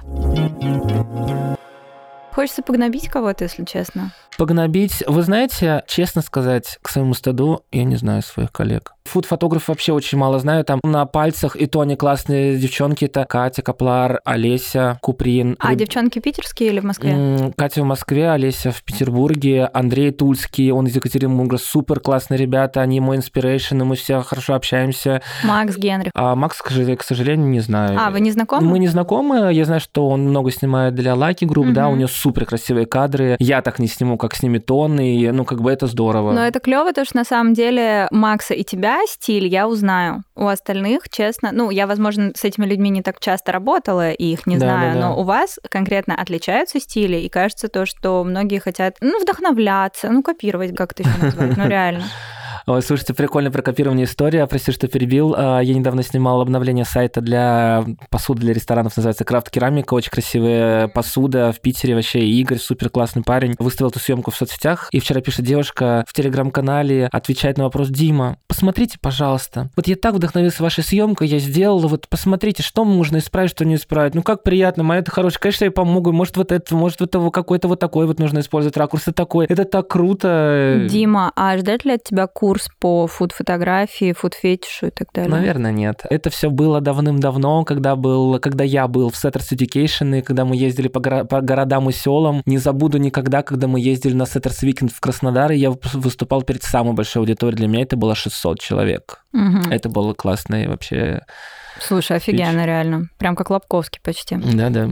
Хочется погнобить кого-то, если честно. Погнобить, вы знаете, честно сказать, к своему стыду, я не знаю своих коллег. Фуд-фотографов вообще очень мало знаю, там на пальцах, и то они классные девчонки, это Катя Каплар, Олеся Куприн. А, Реб- девчонки питерские или в Москве? Катя в Москве, Олеся в Петербурге, Андрей Тульский, он из Екатеринбурга, супер классные ребята, они мой inspiration, и мы все хорошо общаемся. Макс Генрих. А Макс, к сожалению, не знаю. А, вы не знакомы? Мы не знакомы, я знаю, что он много снимает для Lucky Group, да, у него супер красивые кадры. Я так не сниму, как снимет он, и, ну, как бы это здорово. Но это клево, то, что на самом деле Макса и тебя стиль я узнаю. У остальных, честно, ну, я, возможно, с этими людьми не так часто работала и их не Да, знаю, да, да. но у вас конкретно отличаются стили, и кажется то, что многие хотят, ну, вдохновляться, ну, копировать, как это еще назвать, ну, реально. Ой, слушайте, прикольно про копирование история. Прости, что перебил. А, Я недавно снимал обновление сайта для посуды для ресторанов, называется Крафт Керамика. Очень красивая посуда в Питере вообще. Игорь, супер классный парень. Выставил эту съемку в соцсетях. И вчера пишет девушка в телеграм-канале, отвечает на вопрос, Дима, посмотрите, пожалуйста. Вот я так вдохновился вашей съемкой, я сделал, вот посмотрите, что можно исправить, что не исправить. Ну как приятно, моя это хорошая. Конечно, я помогу. Может, вот это, может, вот это какой-то вот такой вот нужно использовать ракурс. Это такой. Это так круто. Дима, а ждать ли от тебя курс по фуд-фотографии, фуд-фетишу и так далее? Наверное, нет. Это все было давным-давно, когда был, когда я был в Setters Education, и когда мы ездили по, горо- по городам и селам. Не забуду никогда, когда мы ездили на Setters Weekend в Краснодар, и я выступал перед самой большой аудиторией. Для меня это было 600 человек. Мгм. Это было классно и вообще... Слушай, офигенно, реально. Прям как Лобковский почти. Да-да.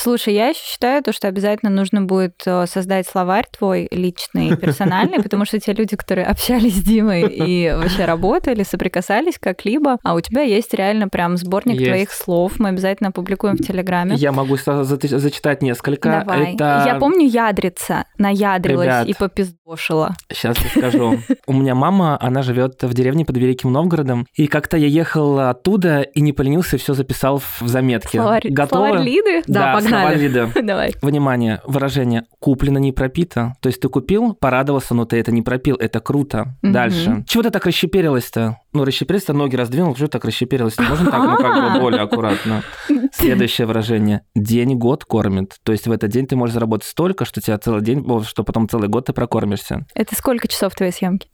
Слушай, я еще считаю то, что обязательно нужно будет э, создать словарь твой личный, персональный, потому что те люди, которые общались с Димой и вообще работали, соприкасались как-либо, а у тебя есть реально прям сборник Есть. твоих слов, мы обязательно опубликуем в Телеграме. Я могу за- зачитать несколько. Давай. Это... Я помню ядрица, наядрилась Ребят. и попиздошила. Сейчас я скажу. У меня мама, она живет в деревне под Великим Новгородом, и как-то я ехал оттуда и не поленился, все записал в заметке. Словарь, Готовы? словарь Лиды? Да, погнали. Лиды. Давай. Внимание, выражение «куплено, не пропито». То есть ты купил, порадовался, но ты это не пропил, это круто. Мгм. Дальше. Чего ты так расщеперилась-то? Ну, расщеперилась-то, ноги раздвинул, что так расщеперилась-то? Можно так, ну, как бы более аккуратно. Следующее выражение. День год кормит. То есть в этот день ты можешь заработать столько, что тебя целый день, что потом целый год ты прокормишься. Это сколько часов твоей съемки?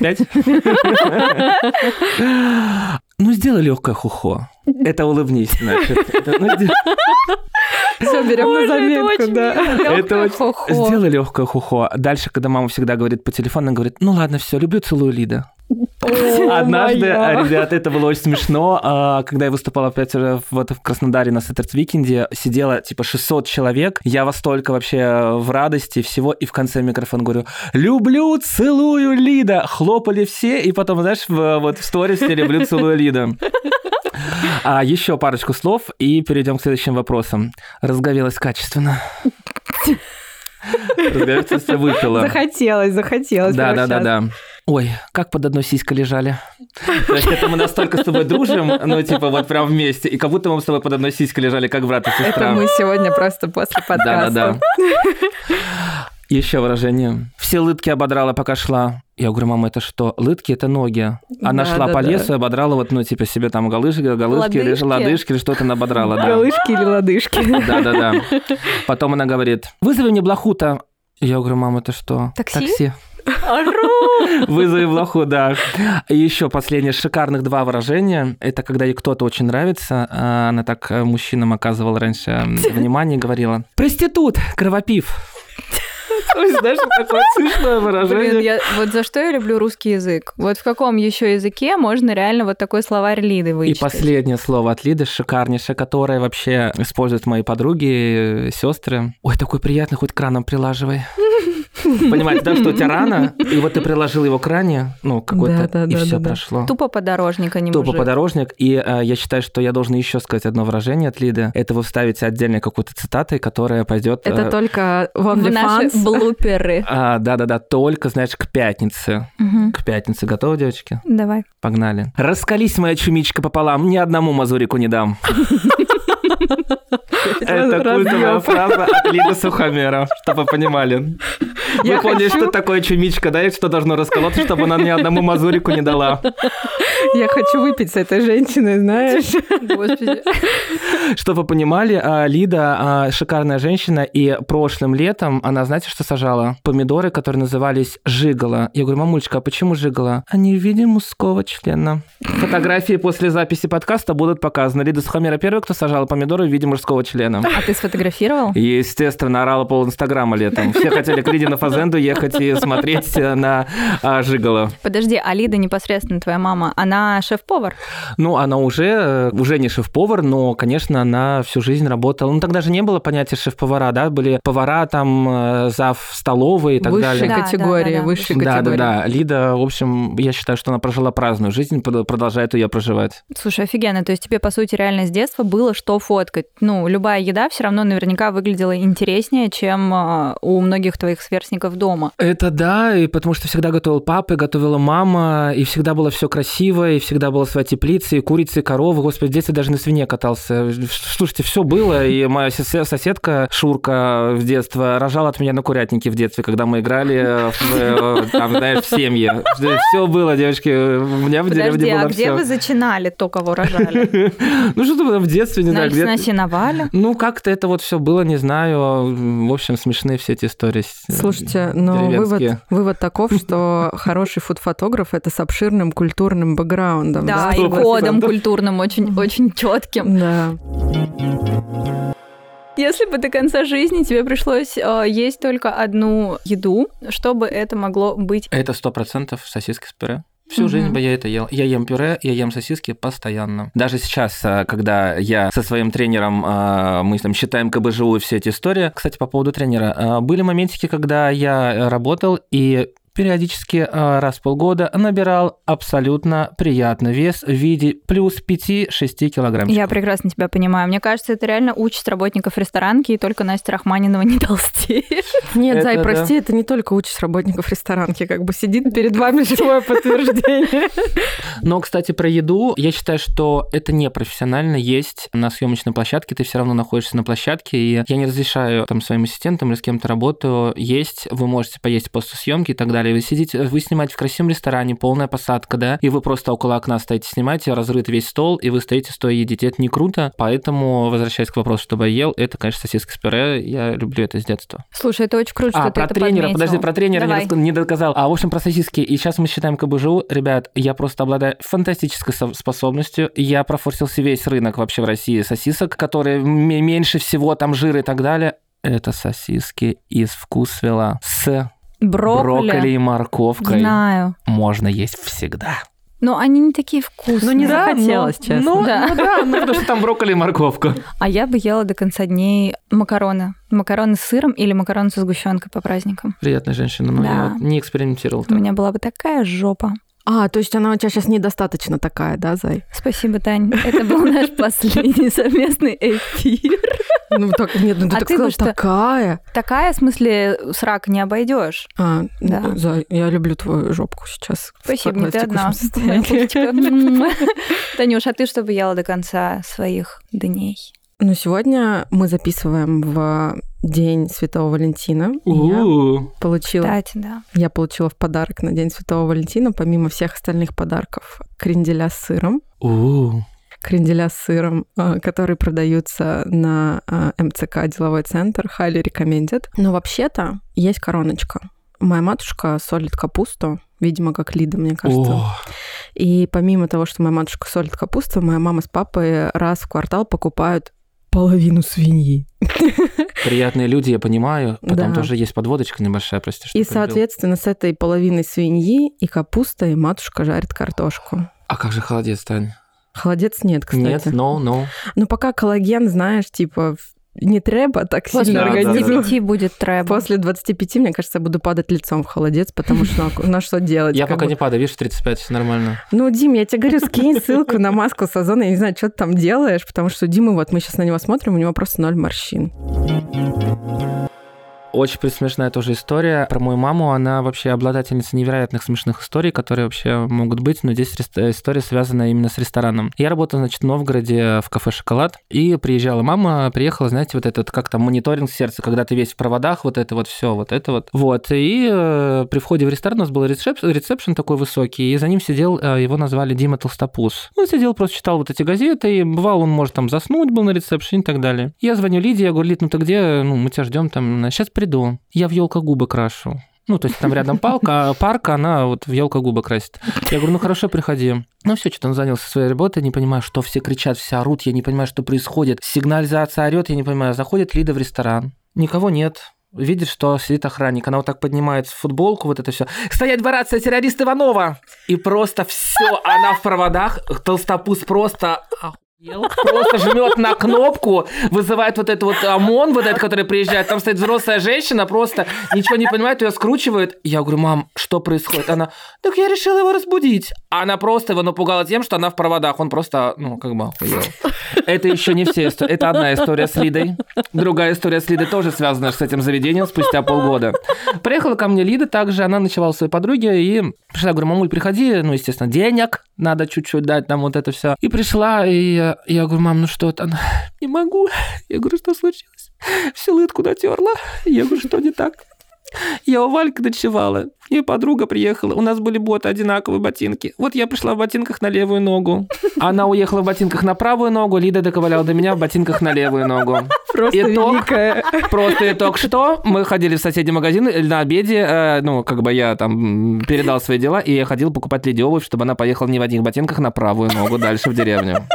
Пять? Ну, сделай легкое хухо. Это улыбнись, значит. Ну, Все, берем на заметку, да. Это Сделай легкое хухо. Дальше, когда мама всегда говорит по телефону, она говорит, ну ладно, все, люблю, целую, Лида. Однажды, моя. ребят, это было очень смешно. а, Когда я выступал опять же вот в Краснодаре на Сеттерс Викенде, сидело типа 600 человек. Я вас только вообще в радости всего. И в конце микрофон говорю, люблю, целую, Лида. Хлопали все. И потом, знаешь, в, вот в сторисе люблю, целую, Лида. А еще парочку слов и перейдем к следующим вопросам. Разговелась качественно. Разговелась, выпила. Захотелось, захотелось. Да, да, да, да. Ой, как под одной сиськой лежали. То есть это мы настолько с тобой дружим, ну, типа, вот прям вместе, и как будто мы с тобой под одной сиськой лежали, как брат и Это сестра. мы сегодня просто после подкаста. да. Еще выражение. Все лытки ободрала, пока шла. Я говорю, мама, это что? Лытки – это ноги. Она Да, шла да, по да. лесу и ободрала вот, ну, типа, себе там галышки, галышки, или Лодыжки? лодыжки, или что-то она ободрала, да. Галышки или лодыжки? Да-да-да. Потом она говорит, вызови мне блоху-то. Я говорю, мама, это что? Такси? Такси. Вызови блоху, да. И еще последнее, шикарных два выражения. Это когда ей кто-то очень нравится. а Она так э, мужчинам оказывала раньше внимание и говорила, проститут, кровопив. Знаешь, такое смешное Блин, выражение. я, вот за что я люблю русский язык? Вот в каком еще языке можно реально вот такой словарь Лиды И вычитать? последнее слово от Лиды, шикарнейшее, которое вообще используют мои подруги, сестры. Ой, такой приятный, хоть краном прилаживай. Понимаете, да, что у тебя рана, и вот ты приложил его к ране, ну, какой-то, Да, да, и да, все прошло. Тупо подорожник, а не Тупо мужик. подорожник. И э, я считаю, что я должен еще сказать одно выражение от Лиды. Это вы вставите отдельно какую-то цитатой, которая пойдет. Это только в В наши блуперы. да, да, да, только, знаешь, к пятнице. Мгм. К пятнице. Готовы, девочки? Давай. Погнали. Раскались, моя чумичка пополам, ни одному мазурику не дам. Это культовая фраза от Лиды Сухомера, чтобы вы понимали. Вы поняли, что такое чумичка, да, и что должно расколоться, чтобы она ни одному мазурику не дала. Я хочу выпить с этой женщиной, знаешь. Господи. Чтобы вы понимали, а, Лида а, шикарная женщина, и прошлым летом она, знаете, что сажала? Помидоры, которые назывались жигала. Я говорю, мамулечка, а почему жигала? Они в виде мужского члена. Фотографии после записи подкаста будут показаны. Лида Сухомера первая, кто сажала помидоры в виде мужского члена. А ты сфотографировал? Естественно, орала пол Инстаграма летом. Все хотели к Лиде на Фазенду ехать и смотреть на а, жигала. Подожди, а Лида непосредственно твоя мама, она шеф-повар? Ну, она уже, э, уже не шеф-повар, но, конечно, она всю жизнь работала. Ну, тогда же не было понятия шеф-повара, да, были повара, там, э, зав столовой и так Высшей далее. Да, категории, да, да, да. высшей Да, да, категории. да. Лида, в общем, я считаю, что она прожила праздную жизнь, продолжает ее проживать. Слушай, офигенно. То есть тебе, по сути, реально с детства было что фоткать. Ну, любая еда все равно наверняка выглядела интереснее, чем э, у многих твоих сверстников дома. Это да, и потому что всегда готовил папа, готовила мама, и всегда было все красиво, и всегда была своя теплица, и курицы, и коровы. Господи, в детстве даже на свине катался. Слушайте, все было, и моя сос- соседка Шурка в детстве рожала от меня на курятнике в детстве, когда мы играли в, э, там, знаешь, в семье. Все было, девочки, у меня в Подожди, деревне а было где все. вы зачинали то, кого рожали? Ну что там в детстве, не На, знаю, где на сеновале? Ну, как-то это вот все было, не знаю. В общем, смешные все эти истории. с- Слушайте, но вывод, вывод таков, что хороший фотограф это с обширным культурным бэкграундом. Да, Да, и кодом культурным очень, очень четким. Да. Если бы до конца жизни тебе пришлось э, есть только одну еду, что бы это могло быть? Это сто процентов сосиски с пюре. Всю Мгм. жизнь бы я это ел. Я ем пюре, я ем сосиски постоянно. Даже сейчас, а, когда я со своим тренером, а, мы там считаем КБЖУ и все эти истории. Кстати, по поводу тренера. а, Были моментики, когда я э, работал и периодически а, раз в полгода набирал абсолютно приятный вес в виде плюс 5-6 килограммов. Я прекрасно тебя понимаю. Мне кажется, это реально участь работников ресторанки, и только Настя Рахманинова не толстеет. Нет, Это Зай, да. прости, это не только участь работников ресторанки, как бы сидит перед вами живое подтверждение. Но, кстати, про еду, я считаю, что это не профессионально есть на съемочной площадке, ты все равно находишься на площадке, и я не разрешаю там своим ассистентам или с кем-то работаю есть, вы можете поесть после съемки и так далее. Вы сидите, вы снимаете в красивом ресторане, полная посадка, да, и вы просто около окна стоите, снимаете, разрыт весь стол, и вы стоите, стоя едите. Это не круто, поэтому, возвращаясь к вопросу, чтобы я ел, это, конечно, сосиски с пюре, я люблю это с детства. Слушай, это очень круто, А, что ты про это тренера, подметил. подожди, про тренера не, Давай. раска- не доказал. А, в общем, про сосиски. И сейчас мы считаем КБЖУ. Ребят, я просто обладаю фантастической со- способностью. Я профорсился весь рынок вообще в России сосисок, которые меньше всего там жира и так далее. Это сосиски из вкусвела с Брокколи. брокколи и морковкой. Знаю. Можно есть всегда. Но они не такие вкусные. Ну, не Да, захотелось, ну, честно. Ну, Да. ну да, ну потому что там брокколи и морковка. А я бы ела до конца дней макароны. Макароны с сыром или макароны со сгущенкой по праздникам. Приятная женщина, но Да. я не экспериментировал. У так. меня была бы такая жопа. А, то есть она у тебя сейчас недостаточно такая, да, Зай? Спасибо, Тань. Это был наш последний совместный эфир. Ну так, нет, ну ты А так ты сказала, что? такая. Такая, в смысле, срак не обойдешь. А, Да. ну, Зай, я люблю твою жопку сейчас. Спасибо, не ты одна. Танюш, а ты что бы ела до конца своих дней? Ну, сегодня мы записываем в День Святого Валентина. И Я получила, Кстати, да. я получила в подарок на День Святого Валентина, помимо всех остальных подарков, кренделя с сыром. У-у. кренделя с сыром, а, которые продаются на а, МЦК деловой центр, highly recommended. Но вообще-то есть короночка. Моя матушка солит капусту, видимо, как Лида, мне кажется. О. И помимо того, что моя матушка солит капусту, моя мама с папой раз в квартал покупают половину свиньи. Приятные люди, я понимаю. Потом Да. тоже есть подводочка небольшая, прости, что И, соответственно, с этой половиной свиньи и капустой матушка жарит картошку. А как же холодец, Тань? Холодец нет, кстати. Нет, no, no. Но пока коллаген, знаешь, типа, не треба так После сильно да. организм. 25 будет трэба. После 25, мне кажется, я буду падать лицом в холодец, потому что ну, на что делать? Я пока бы? не падаю, видишь, в 35 все нормально. Ну, Дим, я тебе говорю, скинь ссылку на маску с Озона, я не знаю, что ты там делаешь, потому что Дима, вот мы сейчас на него смотрим, у него просто ноль морщин. Очень присмешная тоже история. Про мою маму, она вообще обладательница невероятных смешных историй, которые вообще могут быть, но здесь история связана именно с рестораном. Я работал, значит, в Новгороде в кафе «Шоколад», и приезжала мама, приехала, знаете, вот этот, как там, мониторинг сердца, когда ты весь в проводах, вот это вот все, вот это вот. Вот, и э, при входе в ресторан у нас был ресепш- ресепшн такой высокий, и за ним сидел, э, его назвали Дима Толстопуз. Он сидел, просто читал вот эти газеты, и бывал он, может, там заснуть был на ресепшене и так далее. Я звоню Лиде, я говорю, Лид, ну ты где? Ну, мы тебя ждем там, сейчас приду. Я в елка губы крашу. Ну, то есть там рядом палка, а парк, она вот в елка губы красит. Я говорю, ну хорошо, приходи. Ну все, что-то он занялся своей работой, не понимаю, что все кричат, все орут, я не понимаю, что происходит. Сигнализация орет, я не понимаю. Заходит Лида в ресторан. Никого нет. Видит, что сидит охранник. Она вот так поднимает футболку, вот это все. Стоять, бороться, террорист Иванова! И просто все, она в проводах. Толстопуз просто. Просто жмет на кнопку, вызывает вот этот вот ОМОН, вот этот, который приезжает. Там стоит взрослая женщина, просто ничего не понимает, ее скручивает. Я говорю, мам, что происходит? Она, так я решила его разбудить. А Она просто его напугала тем, что она в проводах. Он просто, ну, как бы охуел. Это еще не все истории. Это одна история с Лидой. Другая история с Лидой тоже связана с этим заведением спустя полгода. Приехала ко мне Лида также, она ночевала у своей подруги, и пришла, говорю, мамуль, приходи, ну, естественно, денег надо чуть-чуть дать нам вот это все. И пришла, и я, я говорю, мам, ну что там? Не могу. Я говорю, что случилось? Всю лытку натерла. Я говорю, что не так? Я у Вальки ночевала. Ней подруга приехала. У нас были боты одинаковые ботинки. Вот я пришла в ботинках на левую ногу. Она уехала в ботинках на правую ногу. Лида доковыляла до меня в ботинках на левую ногу. Просто Итог. великая. Просто итог что? Мы ходили в соседний магазин э, на обеде. э, ну, как бы я там передал свои дела, и я ходил покупать Лиде обувь, чтобы она поехала не в одних ботинках на правую ногу дальше в деревню.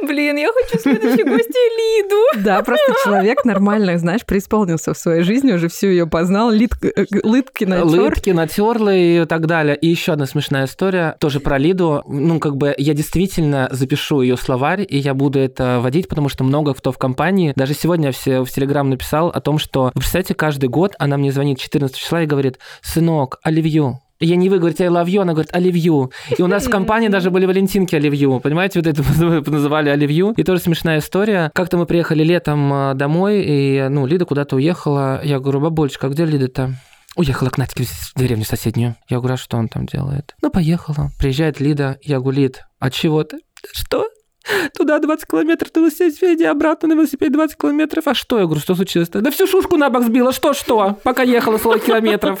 Блин, я хочу следующей гости Лиду. Да, просто человек нормально, знаешь, преисполнился в своей жизни, уже всю ее познал, лит, э, лытки натер. Лытки натерла и так далее. И еще одна смешная история, тоже про Лиду. Ну, как бы я действительно запишу ее словарь, и я буду это водить, потому что много кто в компании. Даже сегодня я все в Телеграм написал о том, что, вы представляете, каждый год она мне звонит 14 числа и говорит, сынок, оливью, я не вы говорите I love you, она говорит оливью. И у нас в компании даже были валентинки оливью. Понимаете, вот это называли оливью. И тоже смешная история. Как-то мы приехали летом а, домой, и, ну, Лида куда-то уехала. Я говорю, бабулечка, а где Лида-то? Уехала к Надьке в деревню соседнюю. Я говорю, а что он там делает? Ну, поехала. Приезжает Лида, я Лид, а чего ты? Что? Туда 20 километров на велосипеде, обратно на велосипеде 20 километров. А что? Я говорю, что случилось-то? Да всю шушку на бок сбила. Что-что? Пока ехала 40 километров.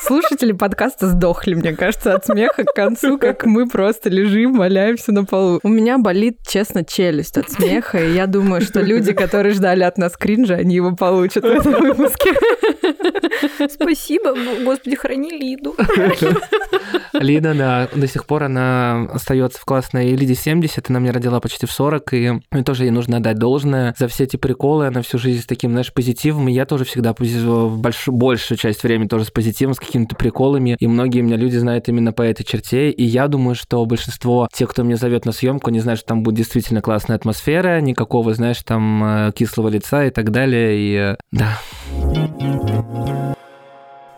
Слушатели подкаста сдохли, мне кажется, от смеха к концу, как мы просто лежим, валяемся на полу. У меня болит, честно, челюсть от смеха, и я думаю, что люди, которые ждали от нас кринжа, они его получат в этом выпуске. Спасибо, Господи, храни Лиду. Лида, да, до сих пор она остается в классной Лиде 70, она мне родила почти в 40, и мне тоже ей нужно отдать должное за все эти приколы, она всю жизнь с таким, знаешь, позитивом, и я тоже всегда больш, большую часть времени тоже с позитивом, с какими-то приколами, и многие меня люди знают именно по этой черте, и я думаю, что большинство тех, кто меня зовет на съемку, не знают, что там будет действительно классная атмосфера, никакого, знаешь, там э, кислого лица и так далее, и э, да.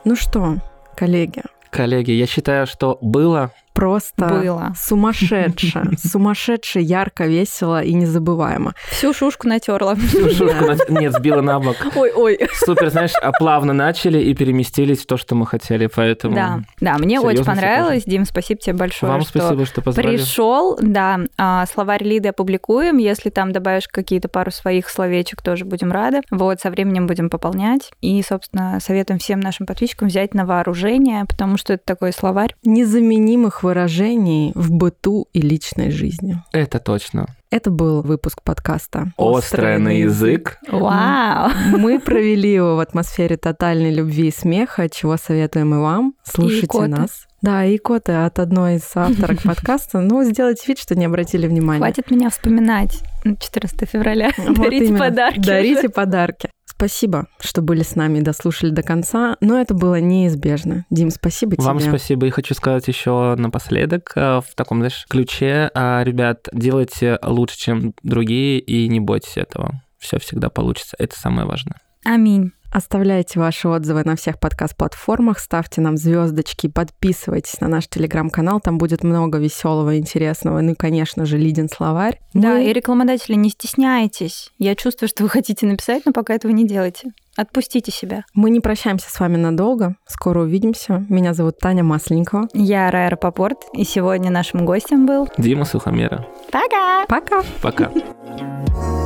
Ну что, коллеги? Коллеги, я считаю, что было просто Было. сумасшедше. Сумасшедше, ярко, весело и незабываемо. Всю шушку натерла. Всю шушку на... Нет, сбила на бок. Ой-ой. Супер, знаешь, а плавно начали и переместились в то, что мы хотели, поэтому... Да, да, мне очень понравилось. Дим, спасибо тебе большое, Вам что спасибо, что позвали. Пришел, да. А, словарь Лиды опубликуем. Если там добавишь какие-то пару своих словечек, тоже будем рады. Вот, со временем будем пополнять. И, собственно, советуем всем нашим подписчикам взять на вооружение, потому что это такой словарь. Незаменимых выражений в быту и личной жизни. Это точно. Это был выпуск подкаста «Острое на язык». Вау! Мы провели его в атмосфере тотальной любви и смеха, чего советуем и вам. Слушайте И нас. Да, и коты от одной из авторок подкаста. Ну, сделайте вид, что не обратили внимания. Хватит меня вспоминать. 14 февраля. Вот Дарите именно. подарки. Дарите подарки. Спасибо, что были с нами и дослушали до конца, но это было неизбежно. Дим, спасибо тебе. Вам спасибо. И хочу сказать еще напоследок э, в таком, знаешь, ключе. а, Ребят, делайте лучше, чем другие, и не бойтесь этого. Все всегда получится. Это самое важное. Аминь. Оставляйте ваши отзывы на всех подкаст-платформах, ставьте нам звездочки, подписывайтесь на наш телеграм-канал, там будет много веселого, интересного, ну и, конечно же, Лидин словарь. Да, Мы- и рекламодатели, не стесняйтесь. Я чувствую, что вы хотите написать, но пока этого не делайте. Отпустите себя. Мы не прощаемся с вами надолго, скоро увидимся. Меня зовут Таня Масленникова. Я Райра Попорт, и сегодня нашим гостем был... Дима Сухомера. Пока! Пока! Пока.